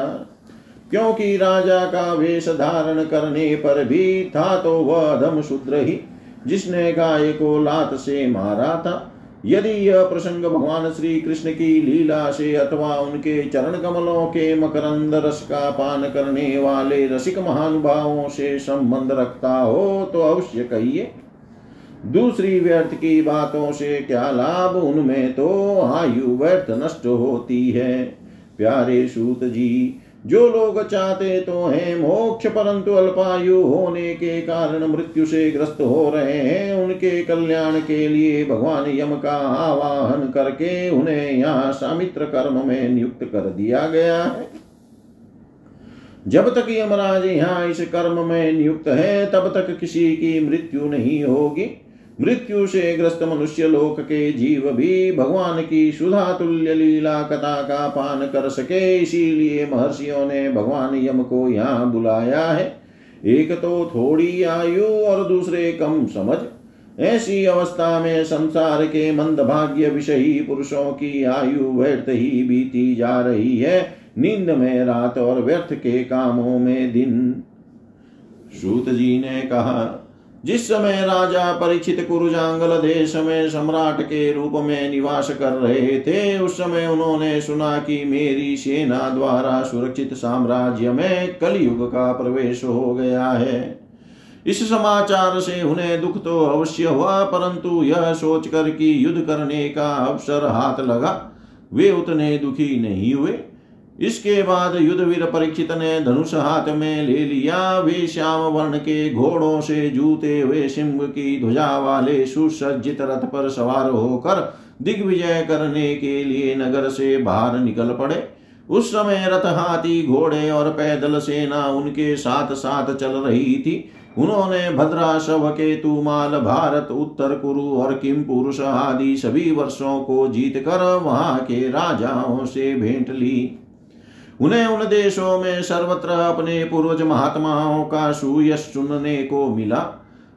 क्योंकि राजा का वेश धारण करने पर भी था तो वह अधम शूद्र ही, जिसने गाय को लात से मारा था। यदि यह प्रसंग भगवान श्री कृष्ण की लीला से अथवा उनके चरण कमलों के मकरंद रस का पान करने वाले रसिक महानुभावों से संबंध रखता हो तो अवश्य कहिए। दूसरी व्यर्थ की बातों से क्या लाभ? उनमें तो आयु व्यर्थ नष्ट होती है। प्यारे सूत जी जो लोग चाहते तो हैं मोक्ष, परंतु अल्पायु होने के कारण मृत्यु से ग्रस्त हो रहे हैं। उनके कल्याण के लिए भगवान यम का आवाहन करके उन्हें यहाँ सामित्र कर्म में नियुक्त कर दिया गया है। जब तक यमराज यहाँ इस कर्म में नियुक्त है, तब तक किसी की मृत्यु नहीं होगी। मृत्यु से ग्रस्त मनुष्य लोक के जीव भी भगवान की सुधा तुल्य लीला कथा का पान कर सके, इसीलिए महर्षियों ने भगवान यम को यहाँ बुलाया है। एक तो थोड़ी आयु और दूसरे कम समझ। ऐसी अवस्था में संसार के मंद भाग्य विषयी पुरुषों की आयु व्यर्थ ही बीती जा रही है। नींद में रात और व्यर्थ के कामों में दिन। सूत जी ने कहा जिस समय राजा परीक्षित कुरुजांगल देश में सम्राट के रूप में निवास कर रहे थे, उस समय उन्होंने सुना कि मेरी सेना द्वारा सुरक्षित साम्राज्य में कलयुग का प्रवेश हो गया है। इस समाचार से उन्हें दुख तो अवश्य हुआ, परंतु यह सोचकर कि युद्ध करने का अवसर हाथ लगा, वे उतने दुखी नहीं हुए। इसके बाद युद्धवीर परीक्षित ने धनुष हाथ में ले लिया। वे श्याम वर्ण के घोड़ों से जूते हुए सिंह की ध्वजा वाले सुसज्जित रथ पर सवार होकर दिग्विजय करने के लिए नगर से बाहर निकल पड़े। उस समय रथ हाथी, घोड़े और पैदल सेना उनके साथ साथ चल रही थी। उन्होंने भद्रा शव केतु, माल, भारत, उत्तर, कुरु और किम, पुरुष आदि सभी वर्षों को जीत कर वहाँ के राजाओं से भेंट ली। उन्हें उन देशों में सर्वत्र अपने पूर्वज महात्माओं का सुयश सुनने को मिला।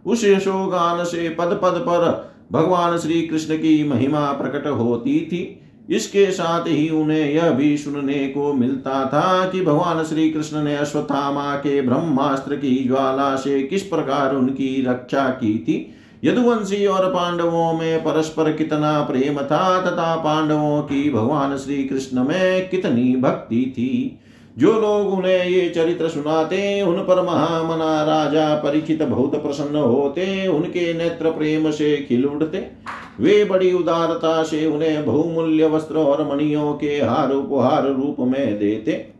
उस यशोगान से पद पद पर भगवान श्री कृष्ण की महिमा प्रकट होती थी। इसके साथ ही उन्हें यह भी सुनने को मिलता था कि भगवान श्री कृष्ण ने अश्वत्थामा के ब्रह्मास्त्र की ज्वाला से किस प्रकार उनकी रक्षा की थी। यदुवंशी और पांडवों में परस्पर कितना प्रेम था तथा पांडवों की भगवान श्री कृष्ण में कितनी भक्ति थी। जो लोग उन्हें ये चरित्र सुनाते, उन पर महामना राजा परिचित बहुत प्रसन्न होते, उनके नेत्र प्रेम से खिल उठते। वे बड़ी उदारता से उन्हें बहुमूल्य वस्त्र और मणियों के हार उपहार रूप में देते।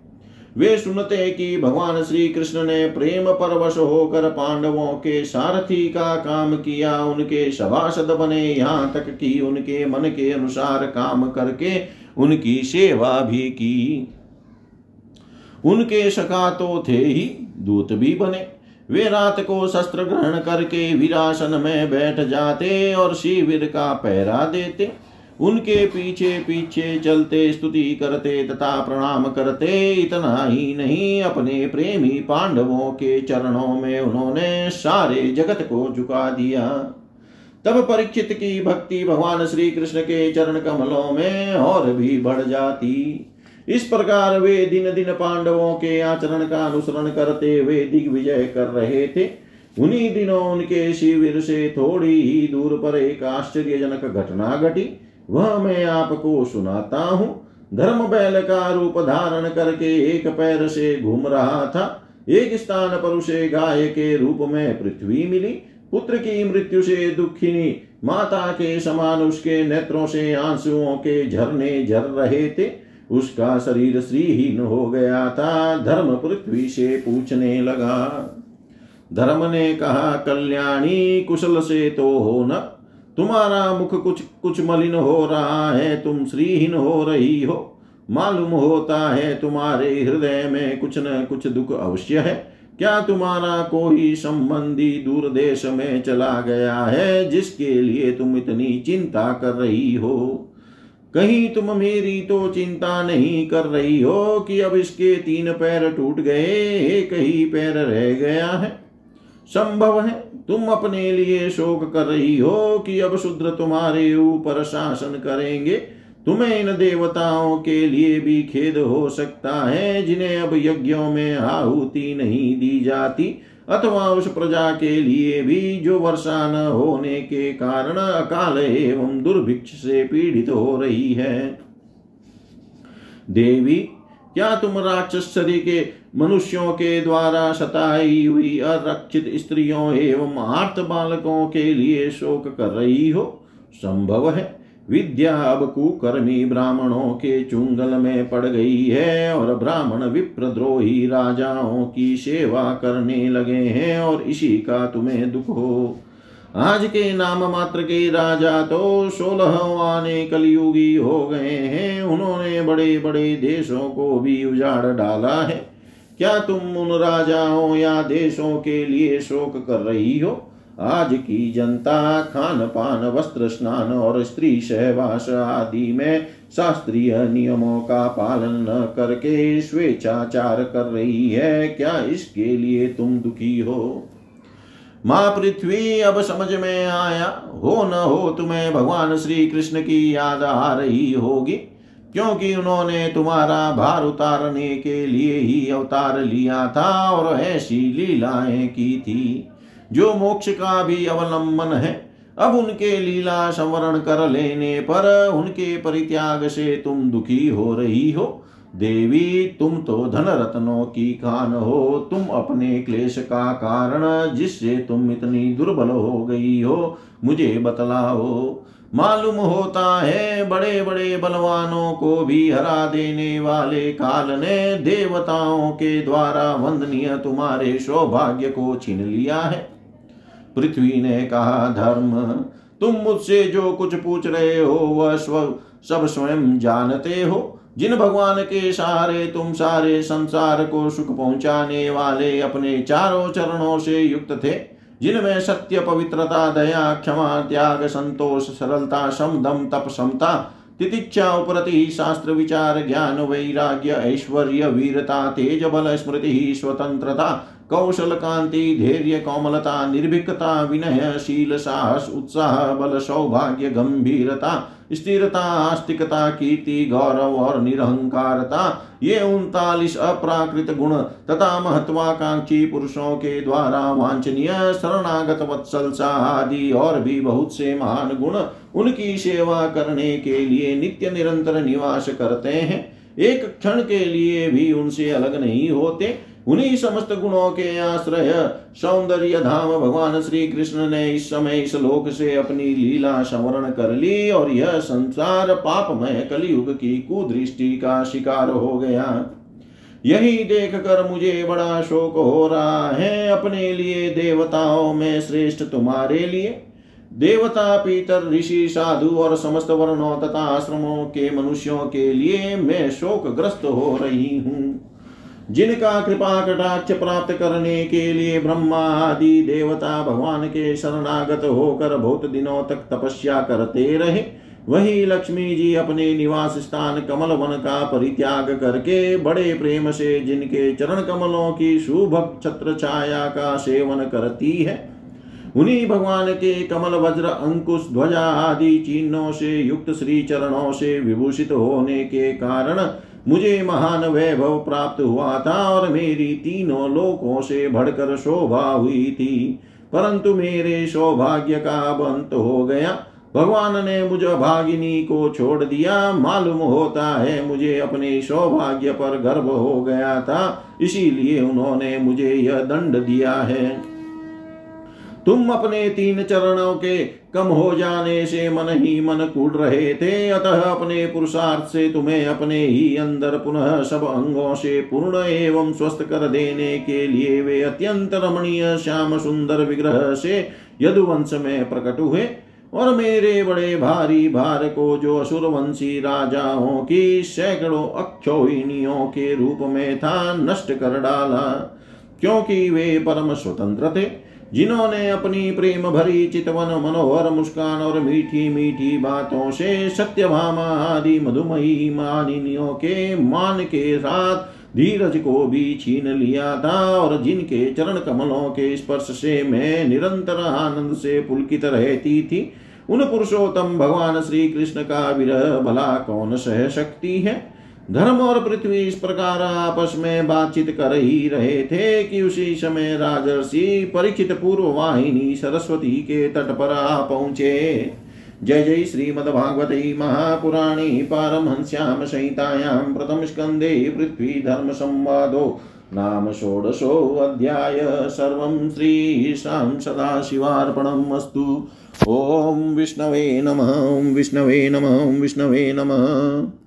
वे सुनते कि भगवान श्री कृष्ण ने प्रेम परवश होकर पांडवों के सारथी का काम किया, उनके सभासद बने। यहाँ तक कि उनके मन के अनुसार काम करके उनकी सेवा भी की। उनके सखा तो थे ही दूत भी बने। वे रात को शस्त्र ग्रहण करके विरासन में बैठ जाते और शिविर का पहरा देते। उनके पीछे पीछे चलते स्तुति करते तथा प्रणाम करते, इतना ही नहीं, अपने प्रेमी पांडवों के चरणों में उन्होंने सारे जगत को झुका दिया। तब परीक्षित की भक्ति भगवान श्री कृष्ण के चरण कमलों में और भी बढ़ जाती। इस प्रकार वे दिन दिन पांडवों के आचरण का अनुसरण करते हुए दिग्विजय कर रहे थे। उन्हीं दिनों उनके शिविर से थोड़ी ही दूर पर एक आश्चर्यजनक घटना घटी। वह मैं आपको सुनाता हूँ। धर्म बैल का रूप धारण करके एक पैर से घूम रहा था। एक स्थान पर उसे गाय के रूप में पृथ्वी मिली। पुत्र की मृत्यु से दुखिनी, माता के समान उसके नेत्रों से आंसुओं के झरने झर रहे थे। उसका शरीर श्रीहीन हो गया था। धर्म पृथ्वी से पूछने लगा। धर्म ने कहा, कल्याणी, कुशल से तो हो न तुम्हारा मुख कुछ कुछ मलिन हो रहा है, तुम श्रीहीन हो रही हो। मालूम होता है तुम्हारे हृदय में कुछ न कुछ दुख अवश्य है। क्या तुम्हारा कोई संबंधी दूर देश में चला गया है, जिसके लिए तुम इतनी चिंता कर रही हो? कहीं तुम मेरी तो चिंता नहीं कर रही हो कि अब इसके तीन पैर टूट गए, एक ही पैर रह गया है। संभव है तुम अपने लिए शोक कर रही हो कि अब शुद्र तुम्हारे ऊपर शासन करेंगे। तुम्हें इन देवताओं के लिए भी खेद हो सकता है, जिन्हें अब यज्ञों में आहुति नहीं दी जाती, अथवा उस प्रजा के लिए भी जो वर्षा न होने के कारण अकाल एवं दुर्भिक्ष से पीड़ित हो रही है। देवी, क्या तुम राक्षस शरीर के मनुष्यों के द्वारा सताई हुई अरक्षित स्त्रियों एवं आर्त बालकों के लिए शोक कर रही हो? संभव है। विद्या अब कुकर्मी ब्राह्मणों के चुंगल में पड़ गई है और ब्राह्मण विप्रद्रोही राजाओं की सेवा करने लगे हैं और इसी का तुम्हें दुख हो। आज के नाम मात्र के राजा तो सोलह आने कलयुगी हो गए हैं। उन्होंने बड़े बड़े देशों को भी उजाड़ डाला है। क्या तुम उन राजाओं या देशों के लिए शोक कर रही हो? आज की जनता खान पान वस्त्र स्नान और स्त्री सहवास आदि में शास्त्रीय नियमों का पालन न करके स्वेच्छाचार कर रही है, क्या इसके लिए तुम दुखी हो? माँ पृथ्वी, अब समझ में आया, हो न हो तुम्हें भगवान श्री कृष्ण की याद आ रही होगी। क्योंकि उन्होंने तुम्हारा भार उतारने के लिए ही अवतार लिया था और ऐसी लीलाएँ की थी। जो मोक्ष का भी अवलंबन है, अब उनके लीला संवरण कर लेने पर उनके परित्याग से तुम दुखी हो रही हो। देवी, तुम तो धन रत्नों की खान हो। तुम अपने क्लेश का कारण जिससे तुम इतनी दुर्बल हो गई हो। मुझे बतलाओ मालूम होता है बड़े बड़े बलवानों को भी हरा देने वाले काल ने देवताओं के द्वारा वंदनीय तुम्हारे सौभाग्य को छीन लिया है। पृथ्वी ने कहा, धर्म, तुम मुझसे जो कुछ पूछ रहे हो, वह स्व, सब स्वयं जानते हो। जिन भगवान के सहारे तुम सारे संसार को सुख पहुँचाने वाले अपने चारों चरणों से युक्त थे जिनमें सत्य, पवित्रता, दया, क्षमा, त्याग, संतोष, सरलता, समदम तप समता तितिक्षा, उपरति, शास्त्र, विचार, ज्ञान, वैराग्य, ऐश्वर्य, वीरता तेज बल स्मृति, स्वतंत्रता, कौशल, कांति, धैर्य, कोमलता, निर्भीकता, विनय, शील, साहस, उत्साह, बल, सौभाग्य, गंभीरता स्थिरता आस्तिकता कीर्ति गौरव और निरहंकारता, ये उनतालीस अप्राकृत गुण तथा महत्वाकांक्षी पुरुषों के द्वारा वांछनीय, शरणागत वत्सलसा आदि और भी बहुत से महान गुण उनकी सेवा करने के लिए नित्य निरंतर निवास करते हैं। एक क्षण के लिए भी उनसे अलग नहीं होते। उन्हीं समस्त गुणों के आश्रय, सौंदर्य धाम भगवान श्री कृष्ण ने इस समय इस लोक से अपनी लीला संवरण कर ली और यह संसार पापमय कलयुग की कुदृष्टि का शिकार हो गया। यही देख कर मुझे बड़ा शोक हो रहा है। अपने लिए देवताओं में श्रेष्ठ तुम्हारे लिए। देवता पीतर, ऋषि, साधु और समस्त वर्णों तथा आश्रमों के मनुष्यों के लिए मैं शोक ग्रस्त हो रही हूँ। जिनका कृपा कटाक्ष प्राप्त करने के लिए ब्रह्मा आदि देवता भगवान के शरणागत होकर बहुत दिनों तक तपस्या करते रहे, वही लक्ष्मी जी अपने निवास स्थान कमल वन का परित्याग करके बड़े प्रेम से जिनके चरण कमलों की शुभ छत्र छाया का सेवन करती है, उन्हीं भगवान के कमल वज्र अंकुश ध्वजा आदि चिन्हों से युक्त श्री चरणों से विभूषित होने के कारण मुझे महान वैभव प्राप्त हुआ था और मेरी तीनों लोकों से बढ़कर शोभा हुई थी। परंतु मेरे सौभाग्य का अंत हो गया। भगवान ने मुझ भागिनी को छोड़ दिया। मालूम होता है मुझे अपने सौभाग्य पर गर्व हो गया था। इसीलिए उन्होंने मुझे यह दंड दिया है। तुम अपने तीन चरणों के कम हो जाने से मन ही मन कूट रहे थे, अतः अपने पुरुषार्थ से तुम्हें अपने ही अंदर पुनः सब अंगों से पूर्ण एवं स्वस्थ कर देने के लिए वे अत्यंत रमणीय, श्याम सुंदर विग्रह से यदुवंश में प्रकट हुए। और मेरे बड़े भारी भार को जो असुरवंशी राजाओं की सैकड़ों अक्षोहिणियों के रूप में था, नष्ट कर डाला, क्योंकि वे परम स्वतंत्र थे। जिन्होंने अपनी प्रेम भरी चितवन मनोहर मुस्कान और मीठी मीठी बातों से सत्यभामा आदि मधुमयी मानिनियों के मान के साथ धीरज को भी छीन लिया था और जिनके चरण कमलों के स्पर्श से मैं निरंतर आनंद से पुलकित रहती थी, उन पुरुषोत्तम भगवान श्री कृष्ण का विरह भला कौन सह शक्ति है? धर्म और पृथ्वी इस प्रकार आपस में बातचीत कर ही रहे थे कि उसी समय राजर्षि परीक्षित पूर्व वाहिनी सरस्वती के तट पर आ पहुँचे। जय जय श्रीमद्भागवते महापुराणे पारमहंस्यां संहितायां प्रथम स्कंदे पृथ्वी धर्म संवादो नाम षोडशोऽध्याय सर्वं श्रीशां सदाशिवार्पणम् अस्तु। ॐ विष्णवे नमः विष्णवे नमः विष्णवे नमः।